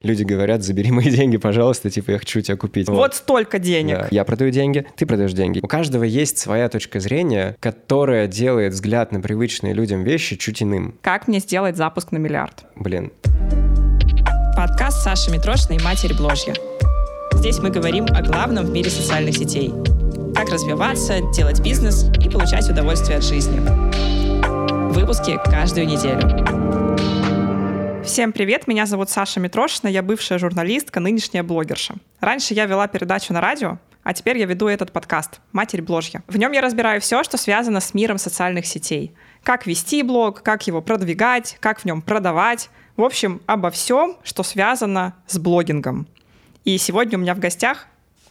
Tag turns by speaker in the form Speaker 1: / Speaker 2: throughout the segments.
Speaker 1: Люди говорят, забери мои деньги, пожалуйста, типа, я хочу тебя купить.
Speaker 2: Вот, столько денег.
Speaker 1: Да. Я продаю деньги, ты продаешь деньги. У каждого есть своя точка зрения, которая делает взгляд на привычные людям вещи чуть иным.
Speaker 2: Как мне сделать запуск на миллиард?
Speaker 1: Блин.
Speaker 2: Подкаст Саши Митрошиной «Матерь Бложья». Здесь мы говорим о главном в мире социальных сетей. Как развиваться, делать бизнес и получать удовольствие от жизни. Выпуски каждую неделю. Всем привет, меня зовут Саша Митрошина, я бывшая журналистка, нынешняя блогерша. Раньше я вела передачу на радио, а теперь я веду этот подкаст «Матерь Бложья». В нем я разбираю все, что связано с миром социальных сетей. Как вести блог, как его продвигать, как в нем продавать. В общем, обо всем, что связано с блогингом. И сегодня у меня в гостях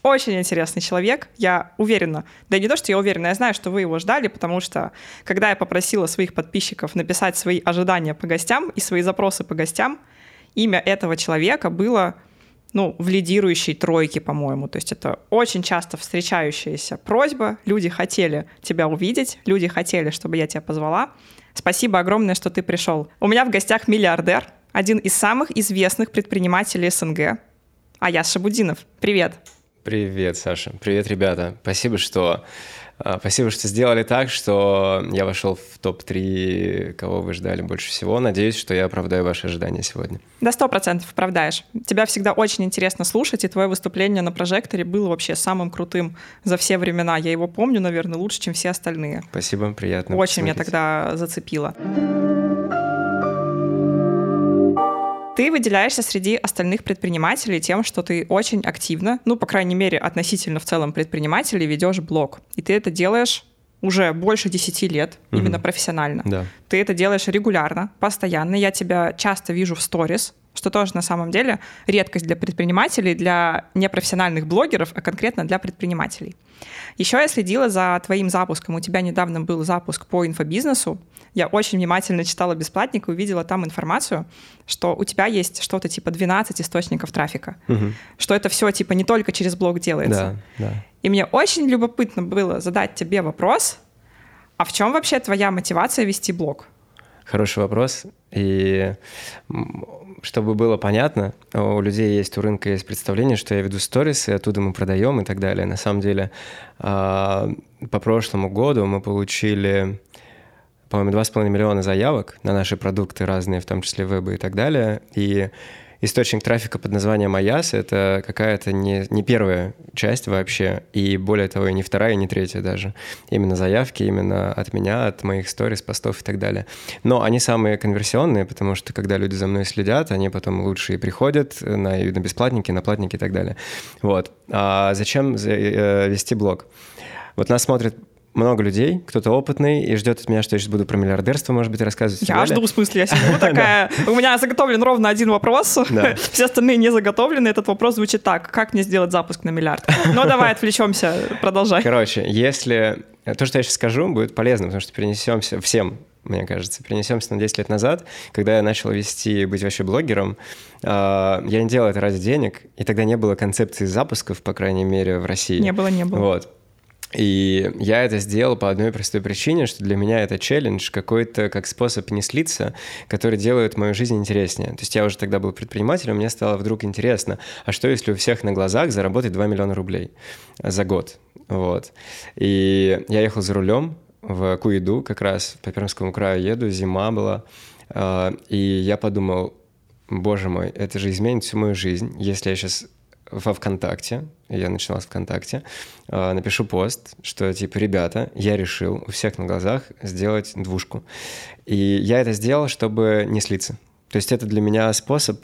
Speaker 2: очень интересный человек, я уверена. Да не то, что я уверена, я знаю, что вы его ждали, потому что когда я попросила своих подписчиков написать свои ожидания по гостям и свои запросы по гостям, имя этого человека было ну, в лидирующей тройке, по-моему. То есть это очень часто встречающаяся просьба. Люди хотели тебя увидеть, люди хотели, чтобы я тебя позвала. Спасибо огромное, что ты пришел. У меня в гостях миллиардер, один из самых известных предпринимателей СНГ, Аяс Шабудинов. Привет.
Speaker 1: Привет, Саша. Привет, ребята. Спасибо, что а, Спасибо, что сделали так, что я вошел в топ-3, кого вы ждали больше всего. Надеюсь, что я оправдаю ваши ожидания сегодня.
Speaker 2: Да, сто процентов оправдаешь. Тебя всегда очень интересно слушать, и твое выступление на прожекторе было вообще самым крутым за все времена. Я его помню, наверное, лучше, чем все остальные.
Speaker 1: Спасибо, приятно.
Speaker 2: Очень посмотреть. меня тогда зацепило. Ты выделяешься среди остальных предпринимателей тем, что ты очень активно, ну, по крайней мере, относительно в целом предпринимателей, ведешь блог. И ты это делаешь уже больше 10 лет, угу. именно профессионально.
Speaker 1: Да.
Speaker 2: Ты это делаешь регулярно, постоянно. Я тебя часто вижу в сторис, что тоже на самом деле редкость для предпринимателей, для непрофессиональных блогеров, а конкретно для предпринимателей. Еще я следила за твоим запуском. У тебя недавно был запуск по инфобизнесу. Я очень внимательно читала бесплатник и увидела там информацию, что у тебя есть что-то типа 12 источников трафика. Угу. Что это все типа не только через блог делается.
Speaker 1: Да, да.
Speaker 2: И мне очень любопытно было задать тебе вопрос, а в чем вообще твоя мотивация вести блог?
Speaker 1: Хороший вопрос. И чтобы было понятно, у людей есть, у рынка есть представление, что я веду сторис, и оттуда мы продаем и так далее. На самом деле, а, по прошлому году мы получили, по-моему, 2,5 миллиона заявок на наши продукты разные, в том числе вебы и так далее. И источник трафика под названием Аяс — это какая-то не, не первая часть вообще, и более того, и не вторая, и не третья даже. Именно заявки, именно от меня, от моих сторис, постов и так далее. Но они самые конверсионные, потому что когда люди за мной следят, они потом лучше и приходят на, на бесплатники, на платники и так далее. Вот. А зачем э, вести блог? Вот нас смотрят много людей, кто-то опытный и ждет от меня, что я сейчас буду про миллиардерство, может быть, рассказывать.
Speaker 2: Я жду, в смысле, я сижу такая, у меня заготовлен ровно один вопрос, все остальные не заготовлены, этот вопрос звучит так, как мне сделать запуск на миллиард? Ну, давай отвлечемся, продолжай.
Speaker 1: Короче, если то, что я сейчас скажу, будет полезно, потому что перенесемся всем мне кажется. Перенесемся на 10 лет назад, когда я начал вести, быть вообще блогером. А, я не делал это ради денег, и тогда не было концепции запусков, по крайней мере, в России.
Speaker 2: Не было, не было.
Speaker 1: Вот. И я это сделал по одной простой причине, что для меня это челлендж, какой-то как способ не слиться, который делает мою жизнь интереснее. То есть я уже тогда был предпринимателем, мне стало вдруг интересно, а что если у всех на глазах заработать 2 миллиона рублей за год? Вот. И я ехал за рулем в Куиду, как раз по Пермскому краю еду, зима была, а, и я подумал, боже мой, это же изменит всю мою жизнь, если я сейчас во ВКонтакте, я начинал с ВКонтакте, а, напишу пост, что типа, ребята, я решил у всех на глазах сделать двушку. И я это сделал, чтобы не слиться. То есть это для меня способ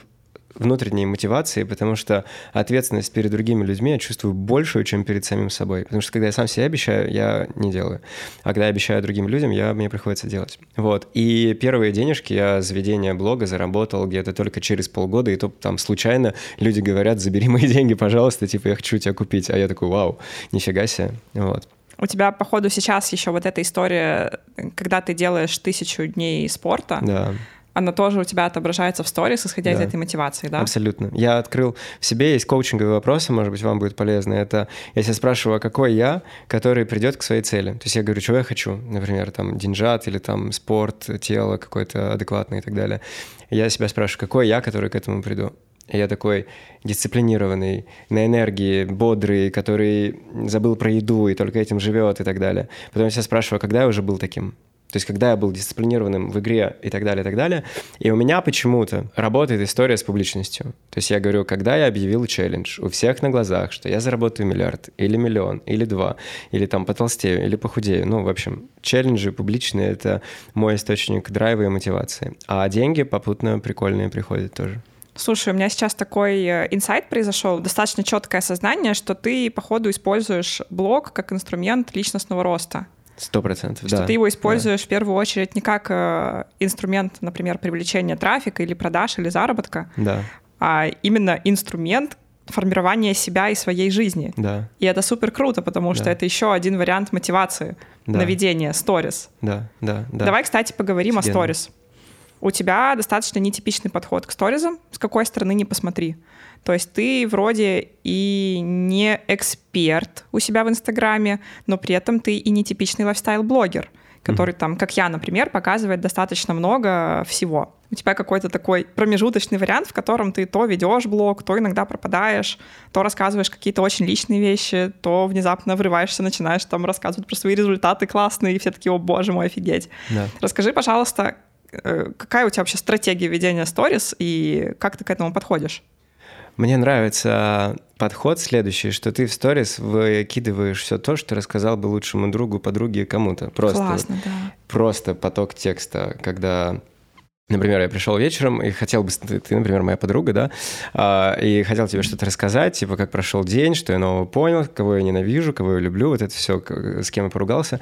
Speaker 1: внутренней мотивации, потому что ответственность перед другими людьми я чувствую большую, чем перед самим собой. Потому что когда я сам себе обещаю, я не делаю. А когда я обещаю другим людям, я, мне приходится делать. Вот. И первые денежки я с ведения блога заработал где-то только через полгода, и то там случайно люди говорят, забери мои деньги, пожалуйста, типа я хочу тебя купить. А я такой, вау, нифига себе. Вот.
Speaker 2: У тебя, походу, сейчас еще вот эта история, когда ты делаешь тысячу дней спорта.
Speaker 1: Да
Speaker 2: она тоже у тебя отображается в сторис, исходя да. из этой мотивации, да?
Speaker 1: Абсолютно. Я открыл в себе, есть коучинговые вопросы, может быть, вам будет полезно. Это я себя спрашиваю, а какой я, который придет к своей цели? То есть я говорю, чего я хочу? Например, там, деньжат или там спорт, тело какое-то адекватное и так далее. Я себя спрашиваю, какой я, который к этому приду? И я такой дисциплинированный, на энергии, бодрый, который забыл про еду и только этим живет и так далее. Потом я себя спрашиваю, а когда я уже был таким? То есть, когда я был дисциплинированным в игре и так далее, и так далее. И у меня почему-то работает история с публичностью. То есть, я говорю, когда я объявил челлендж у всех на глазах, что я заработаю миллиард, или миллион, или два, или там потолстею, или похудею. Ну, в общем, челленджи публичные — это мой источник драйва и мотивации. А деньги попутно прикольные приходят тоже.
Speaker 2: Слушай, у меня сейчас такой э, инсайт произошел, достаточно четкое осознание, что ты, походу, используешь блог как инструмент личностного роста.
Speaker 1: Сто процентов,
Speaker 2: да. Что ты его используешь да. в первую очередь не как э, инструмент, например, привлечения трафика или продаж или заработка,
Speaker 1: да.
Speaker 2: а именно инструмент формирования себя и своей жизни.
Speaker 1: Да.
Speaker 2: И это супер круто, потому что да. это еще один вариант мотивации да. на ведение сторис.
Speaker 1: Да, да, да.
Speaker 2: Давай, кстати, поговорим Офигенно. о сторис. У тебя достаточно нетипичный подход к сторизам, с какой стороны не посмотри. То есть ты вроде и не эксперт у себя в Инстаграме, но при этом ты и нетипичный лайфстайл-блогер, который mm-hmm. там, как я, например, показывает достаточно много всего. У тебя какой-то такой промежуточный вариант, в котором ты то ведешь блог, то иногда пропадаешь, то рассказываешь какие-то очень личные вещи, то внезапно врываешься, начинаешь там рассказывать про свои результаты классные, и все такие, о боже мой, офигеть.
Speaker 1: Да.
Speaker 2: Расскажи, пожалуйста, э, какая у тебя вообще стратегия ведения сторис и как ты к этому подходишь?
Speaker 1: Мне нравится подход следующий, что ты в сторис выкидываешь все то, что рассказал бы лучшему другу, подруге, кому-то. Просто,
Speaker 2: Классно, да.
Speaker 1: Просто поток текста, когда Например, я пришел вечером и хотел бы, ты, ты например, моя подруга, да, а, и хотел тебе что-то рассказать, типа, как прошел день, что я нового понял, кого я ненавижу, кого я люблю, вот это все, с кем я поругался.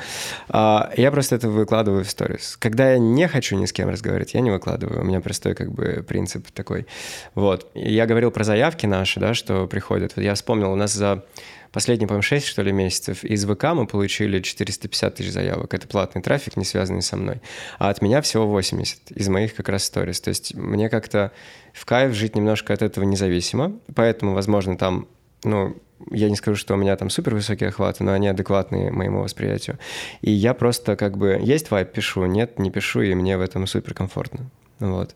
Speaker 1: А, я просто это выкладываю в сторис. Когда я не хочу ни с кем разговаривать, я не выкладываю. У меня простой, как бы, принцип такой. Вот. Я говорил про заявки наши, да, что приходят. Вот я вспомнил, у нас за последние, по-моему, 6, что ли, месяцев из ВК мы получили 450 тысяч заявок. Это платный трафик, не связанный со мной. А от меня всего 80 из моих как раз сторис. То есть мне как-то в кайф жить немножко от этого независимо. Поэтому, возможно, там, ну, я не скажу, что у меня там супер высокие охваты, но они адекватные моему восприятию. И я просто как бы есть вайп, пишу, нет, не пишу, и мне в этом супер комфортно. Вот.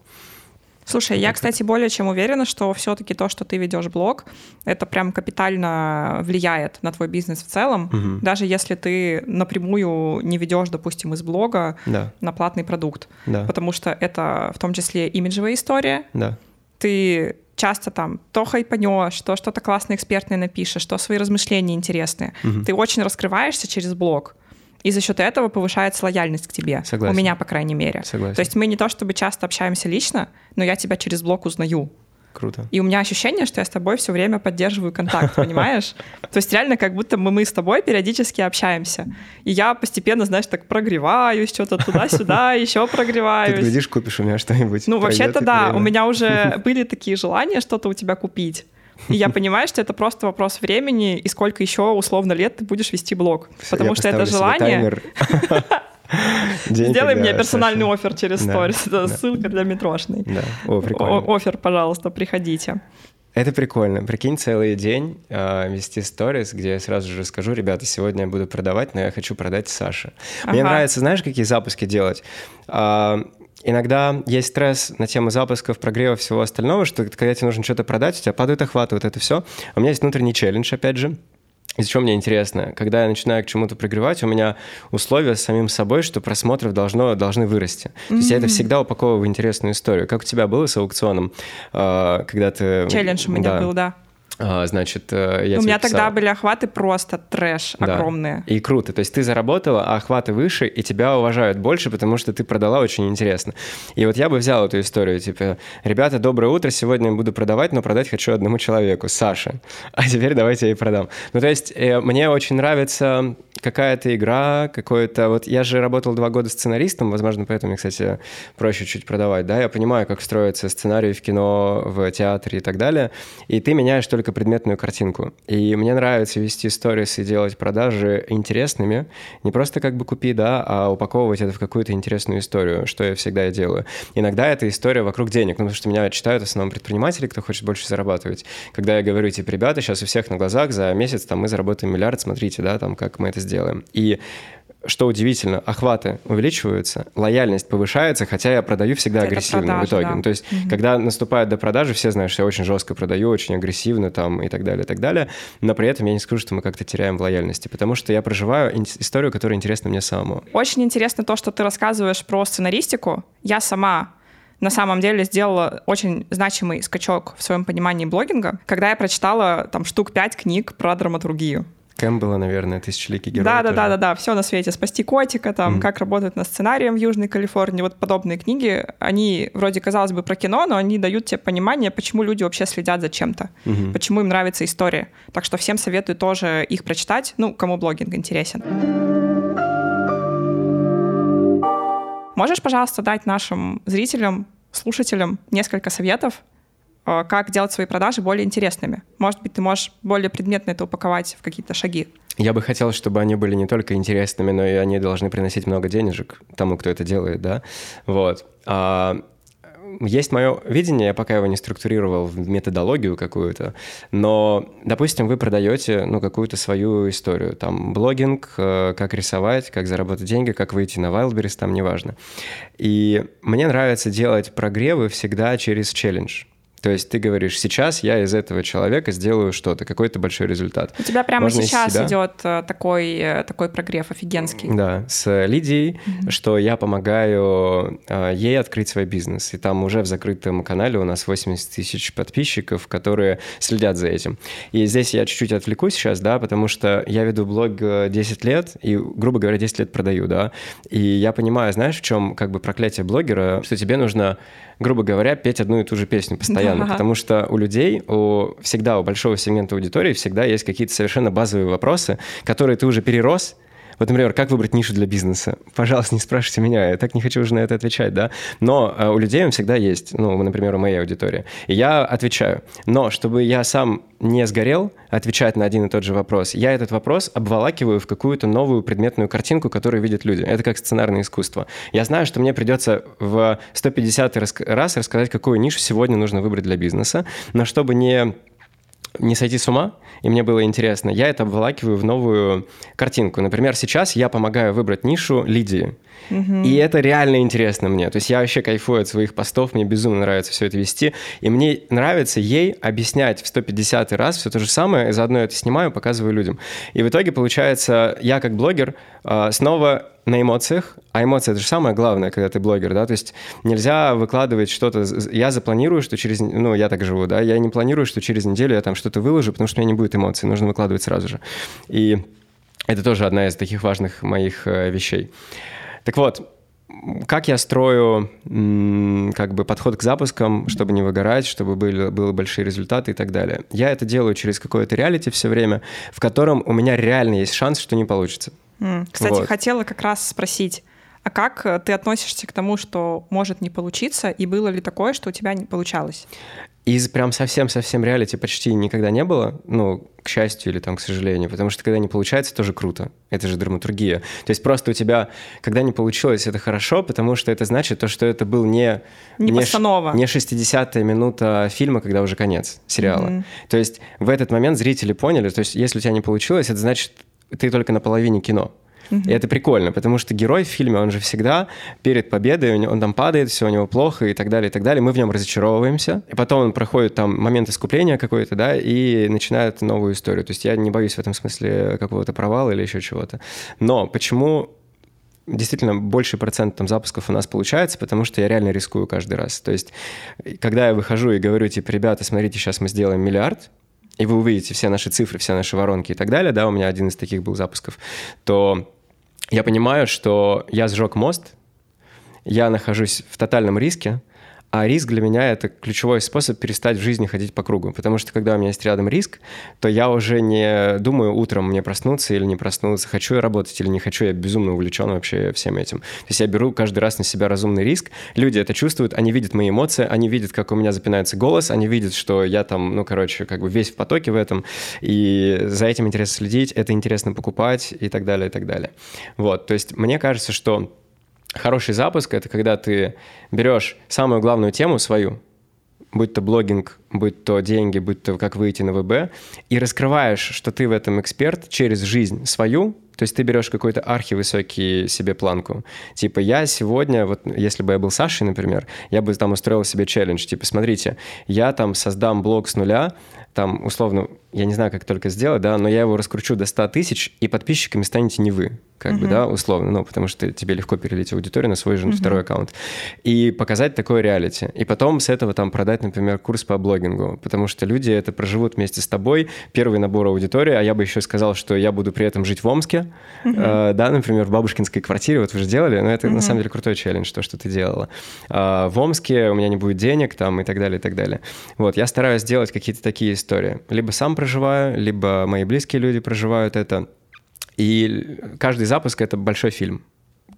Speaker 2: Слушай, я, кстати, более чем уверена, что все-таки то, что ты ведешь блог, это прям капитально влияет на твой бизнес в целом,
Speaker 1: угу.
Speaker 2: даже если ты напрямую не ведешь, допустим, из блога
Speaker 1: да.
Speaker 2: на платный продукт,
Speaker 1: да.
Speaker 2: потому что это в том числе имиджевая история.
Speaker 1: Да.
Speaker 2: Ты часто там то хайпанешь, то что-то классное экспертное напишешь, то свои размышления интересные.
Speaker 1: Угу.
Speaker 2: Ты очень раскрываешься через блог. И за счет этого повышается лояльность к тебе.
Speaker 1: Согласен.
Speaker 2: У меня, по крайней мере.
Speaker 1: Согласен.
Speaker 2: То есть мы не то чтобы часто общаемся лично, но я тебя через блог узнаю.
Speaker 1: Круто.
Speaker 2: И у меня ощущение, что я с тобой все время поддерживаю контакт, понимаешь? То есть реально как будто мы, мы с тобой периодически общаемся. И я постепенно, знаешь, так прогреваюсь, что-то туда-сюда, еще прогреваюсь.
Speaker 1: Ты глядишь, купишь у меня что-нибудь.
Speaker 2: Ну, вообще-то да, у меня уже были такие желания что-то у тебя купить. И я понимаю, что это просто вопрос времени, и сколько еще условно лет ты будешь вести блог. Потому что это желание... Сделай мне персональный офер через сторис. Это ссылка для метрошной.
Speaker 1: Да. О, прикольно.
Speaker 2: Офер, пожалуйста, приходите.
Speaker 1: Это прикольно. Прикинь, целый день э, вести сторис, где я сразу же скажу, ребята, сегодня я буду продавать, но я хочу продать Саше. Ага. Мне нравится, знаешь, какие запуски делать? Э, Иногда есть стресс на тему запусков, прогрева всего остального, что когда тебе нужно что-то продать, у тебя падают охваты, вот это все. У меня есть внутренний челлендж, опять же, из чего мне интересно, когда я начинаю к чему-то прогревать, у меня условия с самим собой, что просмотров должно, должны вырасти. Mm-hmm. То есть я это всегда упаковываю в интересную историю. Как у тебя было с аукционом, а, когда ты...
Speaker 2: Челлендж у меня да. был, да.
Speaker 1: А, значит, э, я
Speaker 2: У меня писал. тогда были охваты просто трэш да. огромные.
Speaker 1: И круто. То есть ты заработала, а охваты выше, и тебя уважают больше, потому что ты продала очень интересно. И вот я бы взял эту историю, типа, ребята, доброе утро, сегодня я буду продавать, но продать хочу одному человеку, Саше. А теперь давайте я ей продам. Ну, то есть э, мне очень нравится какая-то игра, какое-то... Вот я же работал два года сценаристом, возможно, поэтому мне, кстати, проще чуть продавать, да, я понимаю, как строится сценарий в кино, в театре и так далее, и ты меняешь только предметную картинку. И мне нравится вести сторис и делать продажи интересными, не просто как бы купи, да, а упаковывать это в какую-то интересную историю, что я всегда и делаю. Иногда это история вокруг денег, ну, потому что меня читают в основном предприниматели, кто хочет больше зарабатывать. Когда я говорю, типа, ребята, сейчас у всех на глазах за месяц там мы заработаем миллиард, смотрите, да, там, как мы это сделаем. И что удивительно, охваты увеличиваются, лояльность повышается, хотя я продаю всегда
Speaker 2: Это
Speaker 1: агрессивно
Speaker 2: продажи,
Speaker 1: в итоге.
Speaker 2: да.
Speaker 1: Ну, то есть,
Speaker 2: Мгм.
Speaker 1: когда наступает до продажи, все знают, что я очень жестко продаю, очень агрессивно там и так далее, и так далее. Но при этом я не скажу, что мы как-то теряем в лояльности, потому что я проживаю историю, которая интересна мне самому.
Speaker 2: Очень интересно то, что ты рассказываешь про сценаристику. Я сама на самом деле сделала очень значимый скачок в своем понимании блогинга, когда я прочитала там штук пять книг про драматургию.
Speaker 1: Кэмпбелла, наверное, «Тысячеликий герой».
Speaker 2: Да, да,
Speaker 1: тоже.
Speaker 2: да, да, да, все на свете. Спасти котика, там,
Speaker 1: Мгм.
Speaker 2: как работать над сценарием в Южной Калифорнии. Вот подобные книги, они вроде, казалось бы, про кино, но они дают тебе понимание, почему люди вообще следят за чем-то,
Speaker 1: Мгм.
Speaker 2: почему им нравится история. Так что всем советую тоже их прочитать, ну, кому блогинг интересен. Можешь, пожалуйста, дать нашим зрителям, слушателям несколько советов, как делать свои продажи более интересными? Может быть, ты можешь более предметно это упаковать в какие-то шаги?
Speaker 1: Я бы хотел, чтобы они были не только интересными, но и они должны приносить много денежек тому, кто это делает, да. Вот. А, есть мое видение, я пока его не структурировал в методологию какую-то, но, допустим, вы продаете, ну, какую-то свою историю, там, блогинг, э, как рисовать, как заработать деньги, как выйти на Wildberries, там, неважно. И мне нравится делать прогревы всегда через челлендж. То есть ты говоришь, сейчас я из этого человека сделаю что-то, какой-то большой результат.
Speaker 2: У тебя прямо
Speaker 1: Можно
Speaker 2: сейчас
Speaker 1: себя.
Speaker 2: идет э, такой, э, такой прогрев офигенский.
Speaker 1: Да, с Лидией, что я помогаю э, ей открыть свой бизнес. И там уже в закрытом канале у нас 80 тысяч подписчиков, которые следят за этим. И здесь я чуть-чуть отвлекусь сейчас, да, потому что я веду блог э, 10 лет и, грубо говоря, 10 лет продаю, да. И я понимаю, знаешь, в чем как бы проклятие блогера, что тебе нужно, грубо говоря, петь одну и ту же песню постоянно,
Speaker 2: Да.
Speaker 1: потому что у людей, у, всегда у большого сегмента аудитории всегда есть какие-то совершенно базовые вопросы, которые ты уже перерос, вот, например, как выбрать нишу для бизнеса? Пожалуйста, не спрашивайте меня, я так не хочу уже на это отвечать, да? Но э, у людей он всегда есть, ну, например, у моей аудитории. И я отвечаю. Но чтобы я сам не сгорел отвечать на один и тот же вопрос, я этот вопрос обволакиваю в какую-то новую предметную картинку, которую видят люди. Это как сценарное искусство. Я знаю, что мне придется в 150 раз рассказать, какую нишу сегодня нужно выбрать для бизнеса, но чтобы не не сойти с ума, и мне было интересно, я это обволакиваю в новую картинку. Например, сейчас я помогаю выбрать нишу Лидии. И это реально интересно мне. То есть я вообще кайфую от своих постов, мне безумно нравится все это вести. И мне нравится ей объяснять в 150 раз все то же самое, и заодно это снимаю, показываю людям. И в итоге, получается, я как блогер а, снова на эмоциях, а эмоции это же самое главное, когда ты блогер, да, то есть нельзя выкладывать что-то, я запланирую, что через, ну, я так живу, да, я не планирую, что через неделю я там что-то выложу, потому что у меня не будет эмоций, нужно выкладывать сразу же. И это тоже одна из таких важных моих э, вещей. Так вот, как я строю как бы подход к запускам, чтобы не выгорать, чтобы были, были большие результаты и так далее. Я это делаю через какое-то реалити все время, в котором у меня реально есть шанс, что не получится.
Speaker 2: Кстати,
Speaker 1: Вот.
Speaker 2: хотела как раз спросить, а как э, ты относишься к тому, что может не получиться, и было ли такое, что у тебя не получалось?
Speaker 1: Из прям совсем-совсем реалити почти никогда не было, ну, к счастью или там к сожалению, потому что когда не получается, тоже круто. Это же драматургия. То есть просто у тебя, когда не получилось, это хорошо, потому что это значит то, что это был не...
Speaker 2: Не
Speaker 1: ш-
Speaker 2: постанова.
Speaker 1: Не 60-я минута фильма, когда уже конец сериала.
Speaker 2: Мгм.
Speaker 1: То есть в этот момент зрители поняли, то есть если у тебя не получилось, это значит, ты только на половине кино. И это прикольно, потому что герой в фильме, он же всегда перед победой, он там падает, все у него плохо и так далее, и так далее. Мы в нем разочаровываемся, и потом он проходит там момент искупления какой-то, да, и начинает новую историю. То есть я не боюсь в этом смысле какого-то провала или еще чего-то. Но почему действительно больший процент там запусков у нас получается, потому что я реально рискую каждый раз. То есть, когда я выхожу и говорю, типа, ребята, смотрите, сейчас мы сделаем миллиард, и вы увидите все наши цифры, все наши воронки и так далее, да, у меня один из таких был запусков, то я понимаю, что я сжег мост, я нахожусь в тотальном риске, а риск для меня это ключевой способ перестать в жизни ходить по кругу. Потому что когда у меня есть рядом риск, то я уже не думаю утром мне проснуться или не проснуться, хочу я работать или не хочу, я безумно увлечен вообще всем этим. То есть я беру каждый раз на себя разумный риск. Люди это чувствуют, они видят мои эмоции, они видят, как у меня запинается голос, они видят, что я там, ну, короче, как бы весь в потоке в этом, и за этим интересно следить, это интересно покупать и так далее, и так далее. Вот, то есть мне кажется, что Хороший запуск — это когда ты берешь самую главную тему свою, будь то блогинг, будь то деньги, будь то как выйти на ВБ, и раскрываешь, что ты в этом эксперт через жизнь свою, То есть ты берешь какой-то архивысокий себе планку. Типа я сегодня, вот если бы я был Сашей, например, я бы там устроил себе челлендж. Типа смотрите, я там создам блог с нуля, там условно, я не знаю, как только сделать, да, но я его раскручу до 100 тысяч, и подписчиками станете не вы, как uh-huh. бы, да, условно, ну, потому что тебе легко перелить аудиторию на свой же uh-huh. второй аккаунт. И показать такое реалити. И потом с этого там продать, например, курс по блогингу, потому что люди это проживут вместе с тобой, первый набор аудитории, а я бы еще сказал, что я буду при этом жить в Омске, uh-huh. э, да, например, в бабушкинской квартире, вот вы же делали, но это uh-huh. на самом деле крутой челлендж, то, что ты делала. Э, в Омске у меня не будет денег там и так далее, и так далее. Вот, я стараюсь делать какие-то такие история. Либо сам проживаю, либо мои близкие люди проживают это. И каждый запуск — это большой фильм.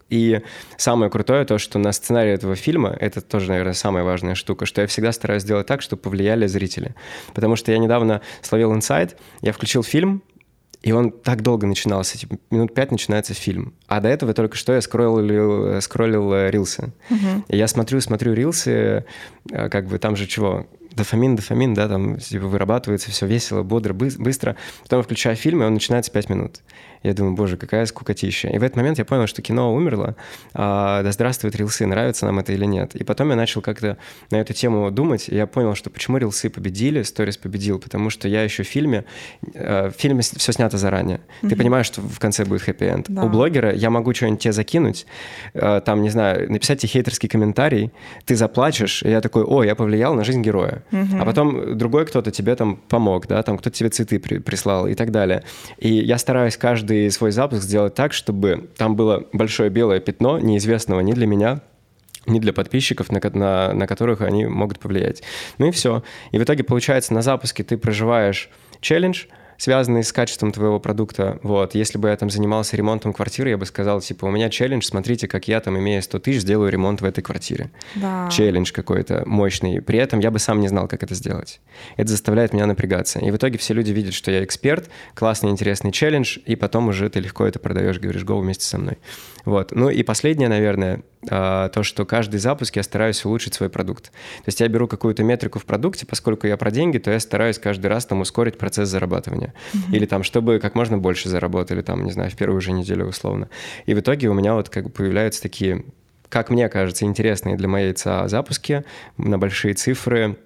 Speaker 1: И самое крутое то, что на сценарий этого фильма, это тоже, наверное, самая важная штука, что я всегда стараюсь сделать так, чтобы повлияли зрители. Потому что я недавно словил инсайт, я включил фильм, и он так долго начинался, типа минут пять начинается фильм. А до этого только что я скроллил, скроллил э, рилсы. Uh-huh. И я смотрю, смотрю рилсы, э, как бы там же чего, дофамин, дофамин, да, там типа вырабатывается, все весело, бодро, быстро. Потом я включаю фильм, и он начинается 5 минут. Я думаю, боже, какая скукотища. И в этот момент я понял, что кино умерло. А, да здравствует рилсы, нравится нам это или нет. И потом я начал как-то на эту тему думать, и я понял, что почему рилсы победили, сторис победил, потому что я еще в фильме, э, в фильме все снято заранее. Mm-hmm. Ты понимаешь, что в конце будет хэппи-энд. Да. У блогера я могу что-нибудь тебе закинуть, э, там, не знаю, написать тебе хейтерский комментарий, ты заплачешь, и я такой, о, я повлиял на жизнь героя. Mm-hmm. А потом другой кто-то тебе там помог, да, там кто-то тебе цветы при- прислал и так далее. И я стараюсь каждый свой запуск сделать так, чтобы там было большое белое пятно, неизвестного ни для меня, ни для подписчиков, на, на, на которых они могут повлиять. Ну и все. И в итоге, получается, на запуске ты проживаешь челлендж, связанные с качеством твоего продукта. Вот. Если бы я там занимался ремонтом квартиры, я бы сказал, типа, у меня челлендж, смотрите, как я там, имея 100 тысяч, сделаю ремонт в этой квартире. Да. Челлендж какой-то мощный. При этом я бы сам не знал, как это сделать. Это заставляет меня напрягаться. И в итоге все люди видят, что я эксперт, классный, интересный челлендж, и потом уже ты легко это продаешь, говоришь, go вместе со мной. Вот. Ну и последнее, наверное, а, то, что каждый запуск я стараюсь улучшить свой продукт. То есть я беру какую-то метрику в продукте, поскольку я про деньги, то я стараюсь каждый раз там ускорить процесс зарабатывания. Mm-hmm. Или там, чтобы как можно больше заработали, там, не знаю, в первую же неделю условно. И в итоге у меня вот как бы появляются такие, как мне кажется, интересные для моей ЦА запуски на большие цифры,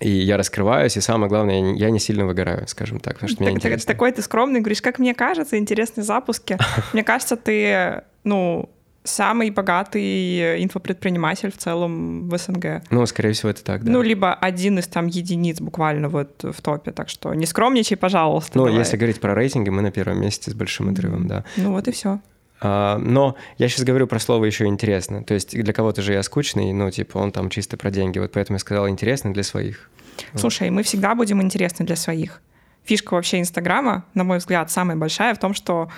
Speaker 1: и я раскрываюсь, и самое главное, я не сильно выгораю, скажем так, потому что так, мне интересно.
Speaker 2: Такой ты скромный, говоришь, как мне кажется, интересные запуски. Мне кажется, ты, ну, самый богатый инфопредприниматель в целом в СНГ.
Speaker 1: Ну, скорее всего, это так, да.
Speaker 2: Ну, либо один из там единиц буквально вот в топе, так что не скромничай, пожалуйста.
Speaker 1: Ну,
Speaker 2: давай.
Speaker 1: если говорить про рейтинги, мы на первом месте с большим отрывом, да.
Speaker 2: Ну, вот и все.
Speaker 1: А, но я сейчас говорю про слово еще интересно. То есть для кого-то же я скучный, ну, типа, он там чисто про деньги. Вот поэтому я сказал интересно для своих.
Speaker 2: Слушай, вот. мы всегда будем интересны для своих. Фишка вообще Инстаграма, на мой взгляд, самая большая в том, что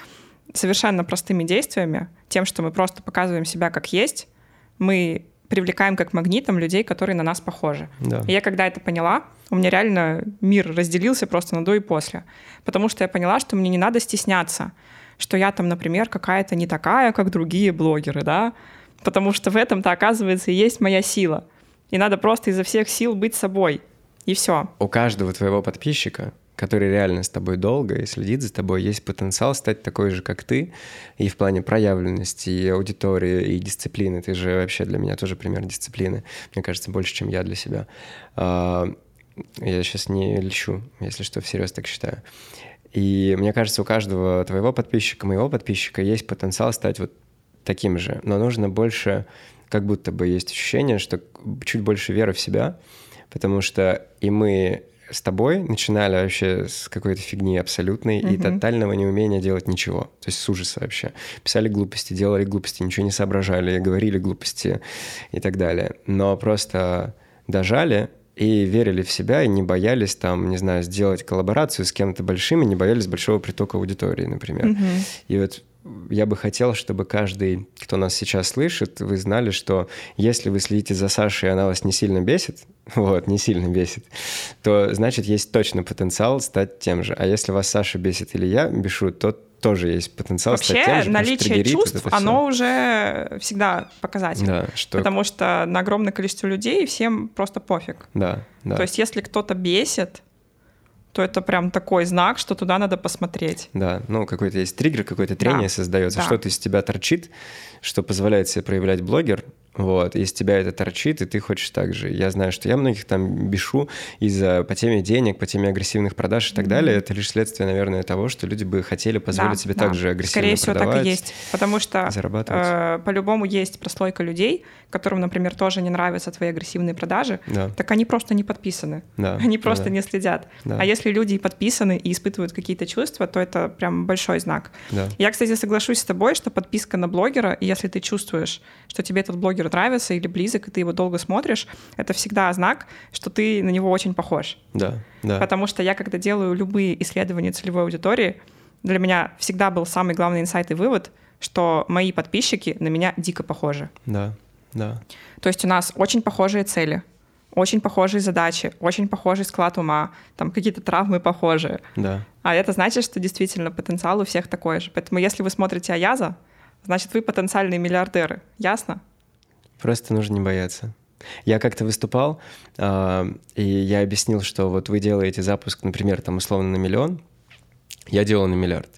Speaker 2: совершенно простыми действиями, тем, что мы просто показываем себя как есть, мы привлекаем как магнитом людей, которые на нас похожи. Да. И я когда это поняла, у меня реально мир разделился просто на до и после. Потому что я поняла, что мне не надо стесняться, что я там, например, какая-то не такая, как другие блогеры, да, потому что в этом-то, оказывается, и есть моя сила. И надо просто изо всех сил быть собой. И все.
Speaker 1: У каждого твоего подписчика который реально с тобой долго и следит за тобой, есть потенциал стать такой же, как ты, и в плане проявленности, и аудитории, и дисциплины. Ты же вообще для меня тоже пример дисциплины, мне кажется, больше, чем я для себя. А, я сейчас не лечу, если что, всерьез так считаю. И мне кажется, у каждого твоего подписчика, моего подписчика есть потенциал стать вот таким же, но нужно больше, как будто бы есть ощущение, что чуть больше веры в себя, потому что и мы с тобой начинали вообще с какой-то фигни абсолютной угу. и тотального неумения делать ничего. То есть с ужаса вообще. Писали глупости, делали глупости, ничего не соображали, говорили глупости и так далее. Но просто дожали и верили в себя, и не боялись там, не знаю, сделать коллаборацию с кем-то большим, и не боялись большого притока аудитории, например. Угу. И вот я бы хотел, чтобы каждый, кто нас сейчас слышит, вы знали, что если вы следите за Сашей, и она вас не сильно бесит, вот, не сильно бесит, то значит есть точно потенциал стать тем же. А если вас Саша бесит или я бешу, то тоже есть потенциал
Speaker 2: Вообще,
Speaker 1: стать тем же.
Speaker 2: наличие чувств, вот оно уже всегда показатель. Да, что... Потому что на огромное количество людей всем просто пофиг.
Speaker 1: Да, да.
Speaker 2: То есть если кто-то бесит, то это прям такой знак, что туда надо посмотреть.
Speaker 1: Да, ну какой-то есть триггер, какое-то трение
Speaker 2: Да.
Speaker 1: создается,
Speaker 2: Да.
Speaker 1: что-то из тебя торчит, что позволяет себе проявлять блогер, вот, из тебя это торчит, и ты хочешь так же. Я знаю, что я многих там бешу из-за по теме денег, по теме агрессивных продаж и так далее. Это лишь следствие, наверное, того, что люди бы хотели позволить
Speaker 2: Да,
Speaker 1: себе
Speaker 2: да.
Speaker 1: так же агрессивно
Speaker 2: Скорее всего,
Speaker 1: продавать.
Speaker 2: так и есть. Потому что э, по-любому есть прослойка людей, которым, например, тоже не нравятся твои агрессивные продажи,
Speaker 1: Да.
Speaker 2: так они просто не подписаны.
Speaker 1: Да,
Speaker 2: Они просто
Speaker 1: да.
Speaker 2: не следят.
Speaker 1: Да.
Speaker 2: А если люди подписаны и испытывают какие-то чувства, то это прям большой знак.
Speaker 1: Да.
Speaker 2: Я, кстати, соглашусь с тобой, что подписка на блогера, и если ты чувствуешь, что тебе этот блогер нравится или близок, и ты его долго смотришь, это всегда знак, что ты на него очень похож.
Speaker 1: Да, да.
Speaker 2: Потому что я, когда делаю любые исследования целевой аудитории, для меня всегда был самый главный инсайт и вывод, что мои подписчики на меня дико похожи.
Speaker 1: Да, да.
Speaker 2: То есть у нас очень похожие цели, очень похожие задачи, очень похожий склад ума, там какие-то травмы похожие.
Speaker 1: Да.
Speaker 2: А это значит, что действительно потенциал у всех такой же. Поэтому если вы смотрите Аяза, значит, вы потенциальные миллиардеры. Ясно?
Speaker 1: Просто нужно не бояться. Я как-то выступал, а, и я объяснил, что вот вы делаете запуск, например, там условно на миллион, я делал на миллиард.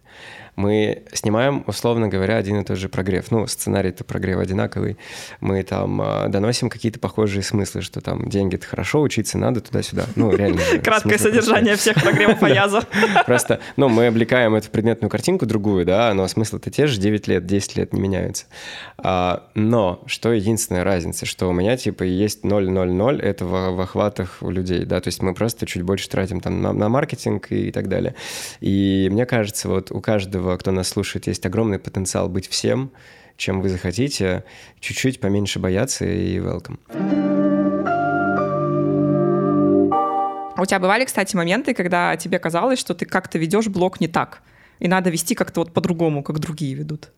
Speaker 1: Мы снимаем, условно говоря, один и тот же прогрев. Ну, сценарий-то прогрев одинаковый. Мы там а, доносим какие-то похожие смыслы, что там деньги это хорошо, учиться надо туда-сюда. Ну, реально.
Speaker 2: Краткое содержание всех программ Аяза.
Speaker 1: Просто, ну, мы облекаем это в предметную картинку другую, да, но смысл-то те же, 9 лет, 10 лет не меняются. А, но что единственная разница, что у меня, типа, есть 0,00, это в, охватах у людей, да, то есть мы просто чуть больше тратим там на маркетинг и так далее. И мне кажется, вот у каждого, кто нас слушает, есть огромный потенциал быть всем, чем вы захотите, чуть-чуть поменьше бояться и welcome.
Speaker 2: У тебя бывали, кстати, моменты, когда тебе казалось, что ты как-то ведешь блог не так, и надо вести как-то вот по-другому, как другие ведут?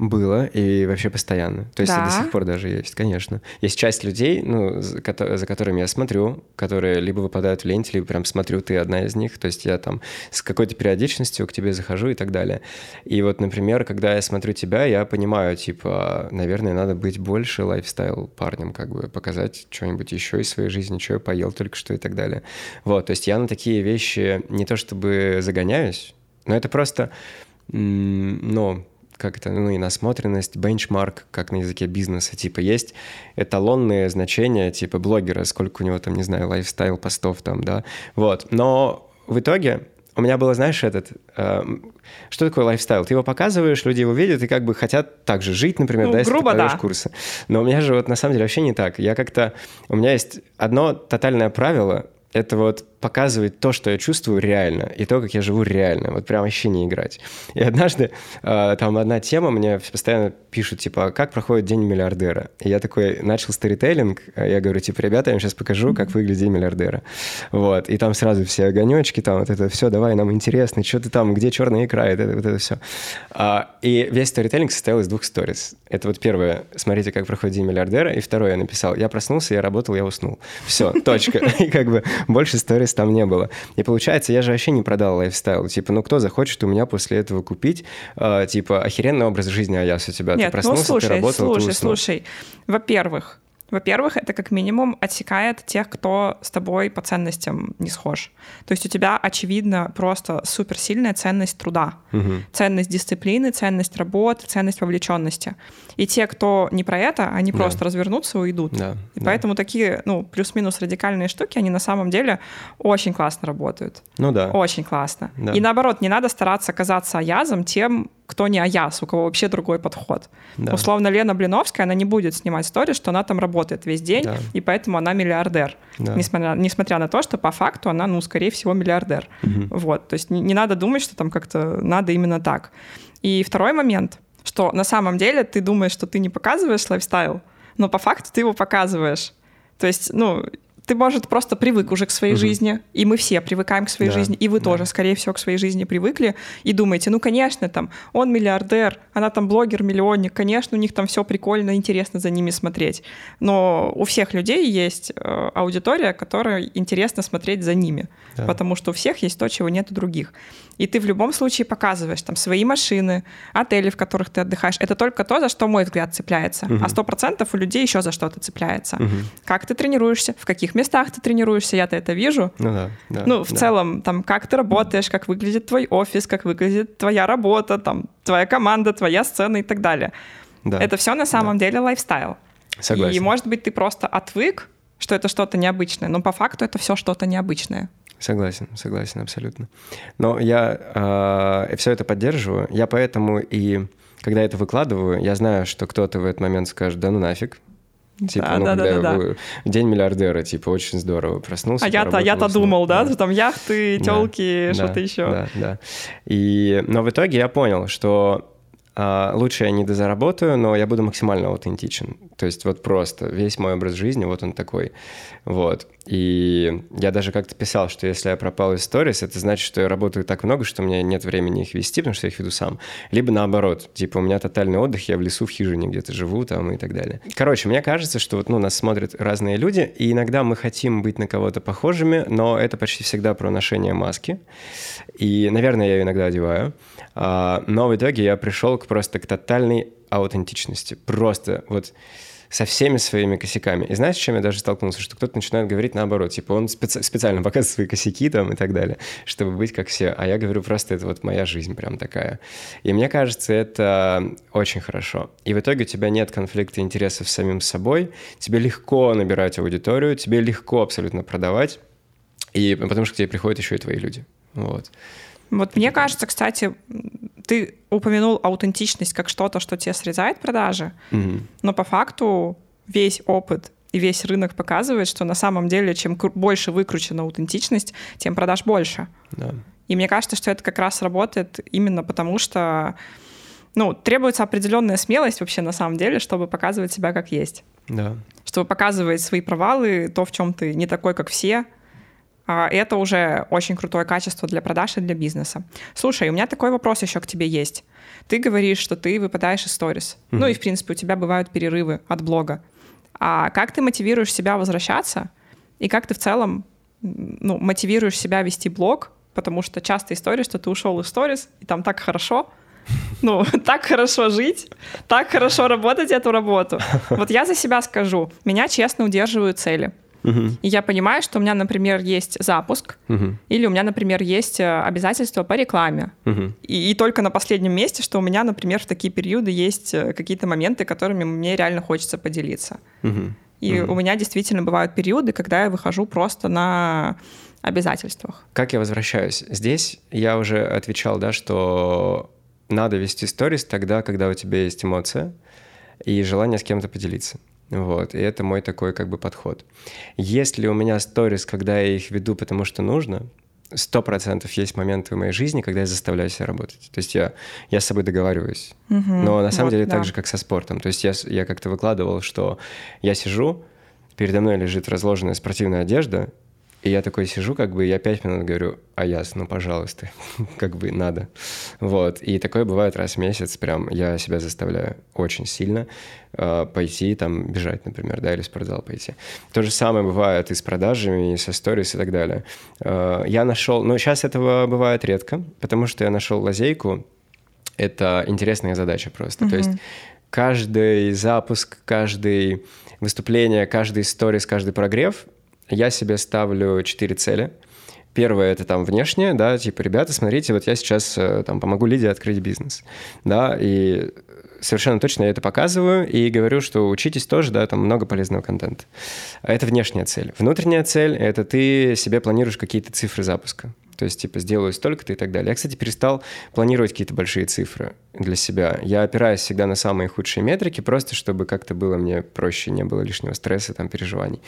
Speaker 1: Было и вообще постоянно. То есть
Speaker 2: Да?
Speaker 1: до сих пор даже есть, конечно. Есть часть людей, ну, за, кото- за которыми я смотрю, которые либо выпадают в ленте, либо прям смотрю, ты одна из них. То есть я там с какой-то периодичностью к тебе захожу и так далее. И вот, например, когда я смотрю тебя, я понимаю, типа, наверное, надо быть больше лайфстайл парнем, как бы показать что-нибудь еще из своей жизни, что я поел только что и так далее. Вот, то есть я на такие вещи не то чтобы загоняюсь, но это просто, ну, как это, ну и насмотренность, benchmark, как на языке бизнеса, типа есть эталонные значения, типа блогера, сколько у него там, не знаю, lifestyle постов там, да, вот. Но в итоге у меня было, знаешь, этот, эм, что такое lifestyle? Ты его показываешь, люди его видят и как бы хотят так же жить, например,
Speaker 2: Ну,
Speaker 1: да, если
Speaker 2: грубо,
Speaker 1: ты
Speaker 2: да.
Speaker 1: курсы. Но у меня же вот на самом деле вообще не так. Я как-то, у меня есть одно тотальное правило, это вот показывать то, что я чувствую реально, и то, как я живу реально, вот прям вообще не играть. И однажды э, там одна тема, мне постоянно пишут, типа, «А как проходит день миллиардера? И я такой начал сторителлинг, а я говорю, типа, ребята, я вам сейчас покажу, как выглядит день миллиардера. Вот, и там сразу все огонечки, там вот это все, давай, нам интересно, что ты там, где черная икра, это, вот это все. и весь сторителлинг состоял из двух сториз. Это вот первое, смотрите, как проходит день миллиардера, и второе я написал, я проснулся, я работал, я уснул. Все, точка. И как бы больше сториз там не было. И получается, я же вообще не продал лайфстайл. Типа, ну кто захочет у меня после этого купить, э, типа, охеренный образ жизни Аяс у тебя.
Speaker 2: Нет,
Speaker 1: ты проснулся,
Speaker 2: ну слушай,
Speaker 1: ты работал,
Speaker 2: слушай,
Speaker 1: ты уснул.
Speaker 2: слушай. Во-первых, во-первых, это как минимум отсекает тех, кто с тобой по ценностям не схож. То есть у тебя, очевидно, просто суперсильная ценность труда,
Speaker 1: Мгм.
Speaker 2: ценность дисциплины, ценность работы, ценность вовлеченности. И те, кто не про это, они
Speaker 1: Да.
Speaker 2: просто развернутся и уйдут.
Speaker 1: Да,
Speaker 2: И
Speaker 1: да.
Speaker 2: поэтому такие, ну, плюс-минус радикальные штуки, они на самом деле очень классно работают.
Speaker 1: Ну да.
Speaker 2: Очень классно.
Speaker 1: Да.
Speaker 2: И наоборот, не надо стараться казаться аязом тем, кто не аяз, у кого вообще другой подход.
Speaker 1: Да.
Speaker 2: Условно, Лена Блиновская, она не будет снимать историю, что она там работает весь день,
Speaker 1: Да.
Speaker 2: и поэтому она миллиардер.
Speaker 1: Да.
Speaker 2: Несмотря, несмотря на то, что по факту она, ну, скорее всего, миллиардер. Вот. То есть не, не надо думать, что там как-то надо именно так. И второй момент, что на самом деле ты думаешь, что ты не показываешь лайфстайл, но по факту ты его показываешь. То есть, ну, ты, может, просто привык уже к своей
Speaker 1: Мгм.
Speaker 2: жизни, и мы все привыкаем к своей
Speaker 1: Да,
Speaker 2: жизни, и вы
Speaker 1: да.
Speaker 2: тоже, скорее всего, к своей жизни привыкли, и думаете, ну, конечно, там, он миллиардер, она там блогер-миллионник, конечно, у них там все прикольно, интересно за ними смотреть. Но у всех людей есть э, аудитория, которой интересно смотреть за ними,
Speaker 1: Да.
Speaker 2: потому что у всех есть то, чего нет у других. И ты в любом случае показываешь там свои машины, отели, в которых ты отдыхаешь. Это только то, за что мой взгляд цепляется.
Speaker 1: Мгм.
Speaker 2: А сто процентов у людей еще за что-то цепляется.
Speaker 1: Мгм.
Speaker 2: Как ты тренируешься, в каких местах ты тренируешься, я-то это вижу.
Speaker 1: Ну да, да.
Speaker 2: Ну, в
Speaker 1: да.
Speaker 2: целом, там, как ты работаешь, как выглядит твой офис, как выглядит твоя работа, там, твоя команда, твоя сцена и так далее.
Speaker 1: Да.
Speaker 2: Это все на самом деле лайфстайл.
Speaker 1: Согласен.
Speaker 2: И, может быть, ты просто отвык, что это что-то необычное, но по факту это все что-то необычное.
Speaker 1: Согласен, согласен, абсолютно. Но я э, все это поддерживаю. Я поэтому и, когда это выкладываю, я знаю, что кто-то в этот момент скажет, да ну нафиг. Типа,
Speaker 2: Да,
Speaker 1: ну,
Speaker 2: да, да,
Speaker 1: когда
Speaker 2: да,
Speaker 1: вы- День миллиардера, типа, очень здорово. Проснулся,
Speaker 2: А я-то, я-то думал, да, что там яхты,
Speaker 1: Да,
Speaker 2: телки,
Speaker 1: да,
Speaker 2: что-то еще.
Speaker 1: Да, да. И, но в итоге я понял, что лучше я не дозаработаю, но я буду максимально аутентичен. То есть вот просто весь мой образ жизни, вот он такой. Вот. И я даже как-то писал, что если я пропал из сторис, это значит, что я работаю так много, что у меня нет времени их вести, потому что я их веду сам. Либо наоборот, типа у меня тотальный отдых, я в лесу, в хижине где-то живу там и так далее. Короче, мне кажется, что вот, ну, нас смотрят разные люди, и иногда мы хотим быть на кого-то похожими, но это почти всегда про ношение маски. И, наверное, я ее иногда одеваю. А, Но в итоге я пришел к просто к тотальной аутентичности. Просто вот со всеми своими косяками. И знаешь, с чем я даже столкнулся? Что кто-то начинает говорить наоборот. Типа он специ- специально показывает свои косяки там и так далее, чтобы быть как все. А я говорю просто, это вот моя жизнь прям такая. И мне кажется, это очень хорошо. И в итоге у тебя нет конфликта интересов с самим собой. Тебе легко набирать аудиторию, тебе легко абсолютно продавать. И потому что к тебе приходят еще и твои люди. Вот.
Speaker 2: Вот мне кажется, кстати, ты упомянул аутентичность как что-то, что тебе срезает продажи,
Speaker 1: Мгм.
Speaker 2: но по факту весь опыт и весь рынок показывает, что на самом деле чем больше выкручена аутентичность, тем продаж больше.
Speaker 1: Да.
Speaker 2: И мне кажется, что это как раз работает именно потому, что ну, требуется определенная смелость вообще на самом деле, чтобы показывать себя как есть.
Speaker 1: Да.
Speaker 2: Чтобы показывать свои провалы, то, в чем ты не такой, как все. А Это уже очень крутое качество для продаж и для бизнеса. Слушай, у меня такой вопрос еще к тебе есть. Ты говоришь, что ты выпадаешь из сторис. Ну и, в принципе, у тебя бывают перерывы от блога. А как ты мотивируешь себя возвращаться? И как ты в целом ну, мотивируешь себя вести блог? Потому что часто история, что ты ушел из сторис, и там так хорошо, ну, так хорошо жить, так хорошо работать эту работу. Вот я за себя скажу, меня честно удерживают цели.
Speaker 1: Мгм.
Speaker 2: И я понимаю, что у меня, например, есть запуск,
Speaker 1: Мгм.
Speaker 2: или у меня, например, есть э, обязательства по рекламе.
Speaker 1: Мгм.
Speaker 2: И, и только на последнем месте, что у меня, например, в такие периоды есть э, какие-то моменты, которыми мне реально хочется поделиться.
Speaker 1: Мгм.
Speaker 2: И у меня действительно бывают периоды, когда я выхожу просто на обязательствах.
Speaker 1: Как я возвращаюсь? Здесь я уже отвечал, да, что надо вести сторис тогда, когда у тебя есть эмоция и желание с кем-то поделиться. Вот, и это мой такой как бы подход. Если у меня сторис, когда я их веду, потому что нужно, сто процентов есть моменты в моей жизни, когда я заставляю себя работать. То есть я, я с собой договариваюсь. Но на самом
Speaker 2: Вот,
Speaker 1: деле
Speaker 2: да.
Speaker 1: так же, как со спортом. То есть я, я как-то выкладывал, что я сижу, передо мной лежит разложенная спортивная одежда, и я такой сижу, как бы, я пять минут говорю, а яс, ну, пожалуйста, как бы надо. Вот, и такое бывает раз в месяц, прям я себя заставляю очень сильно э, пойти, там, бежать, например, да, или в спортзал пойти. То же самое бывает и с продажами, и со сторис, и так далее. Э, я нашел, ну, сейчас этого бывает редко, потому что я нашел лазейку, это интересная задача просто. То есть каждый запуск, каждый выступление, каждый сторис, каждый прогрев, я себе ставлю четыре цели. Первое это там внешнее, да, типа, ребята, смотрите, вот я сейчас э, там помогу Лиде открыть бизнес, да, и совершенно точно я это показываю и говорю, что учитесь тоже, да, там много полезного контента. Это внешняя цель. Внутренняя цель — это ты себе планируешь какие-то цифры запуска. То есть, типа, сделаю столько-то и так далее. Я, кстати, перестал планировать какие-то большие цифры для себя. Я опираюсь всегда на самые худшие метрики, просто чтобы как-то было мне проще, не было лишнего стресса, там, переживаний.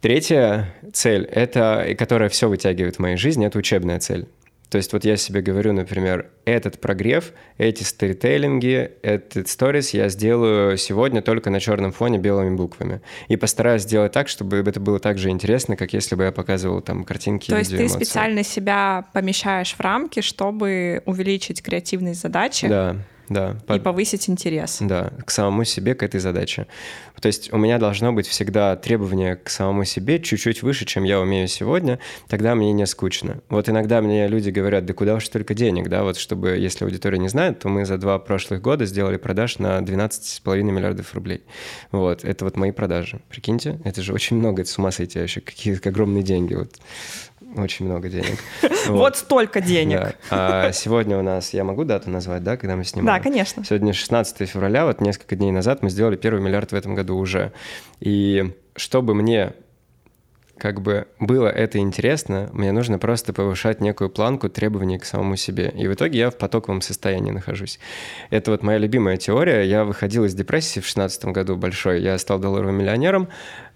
Speaker 1: Третья цель, это, которая все вытягивает в моей жизни, это учебная цель. То есть вот я себе говорю, например, этот прогрев, эти сторителлинги, этот сторис я сделаю сегодня только на черном фоне белыми буквами. И постараюсь сделать так, чтобы это было так же интересно, как если бы я показывал там картинки,
Speaker 2: То есть ты специально себя помещаешь в рамки, чтобы увеличить креативность задачи,
Speaker 1: Да, да.
Speaker 2: И под... повысить интерес.
Speaker 1: Да, к самому себе, к этой задаче. То есть у меня должно быть всегда требование к самому себе чуть-чуть выше, чем я умею сегодня, тогда мне не скучно. Вот иногда мне люди говорят, да куда уж столько денег, да, вот чтобы, если аудитория не знает, то мы за два прошлых года сделали продаж на 12,5 миллиардов рублей. Вот, это вот мои продажи. Прикиньте, это же очень много, это с ума сойти вообще, какие огромные деньги. Вот очень много денег.
Speaker 2: Вот столько денег.
Speaker 1: А сегодня у нас, я могу дату назвать, да, когда мы снимаем?
Speaker 2: Да, конечно.
Speaker 1: Сегодня 16 февраля, вот несколько дней назад мы сделали первый миллиард в этом году уже. И чтобы мне как бы было это интересно, мне нужно просто повышать некую планку требований к самому себе. И в итоге я в потоковом состоянии нахожусь. Это вот моя любимая теория. Я выходил из депрессии в 2016 году большой. Я стал долларовым миллионером.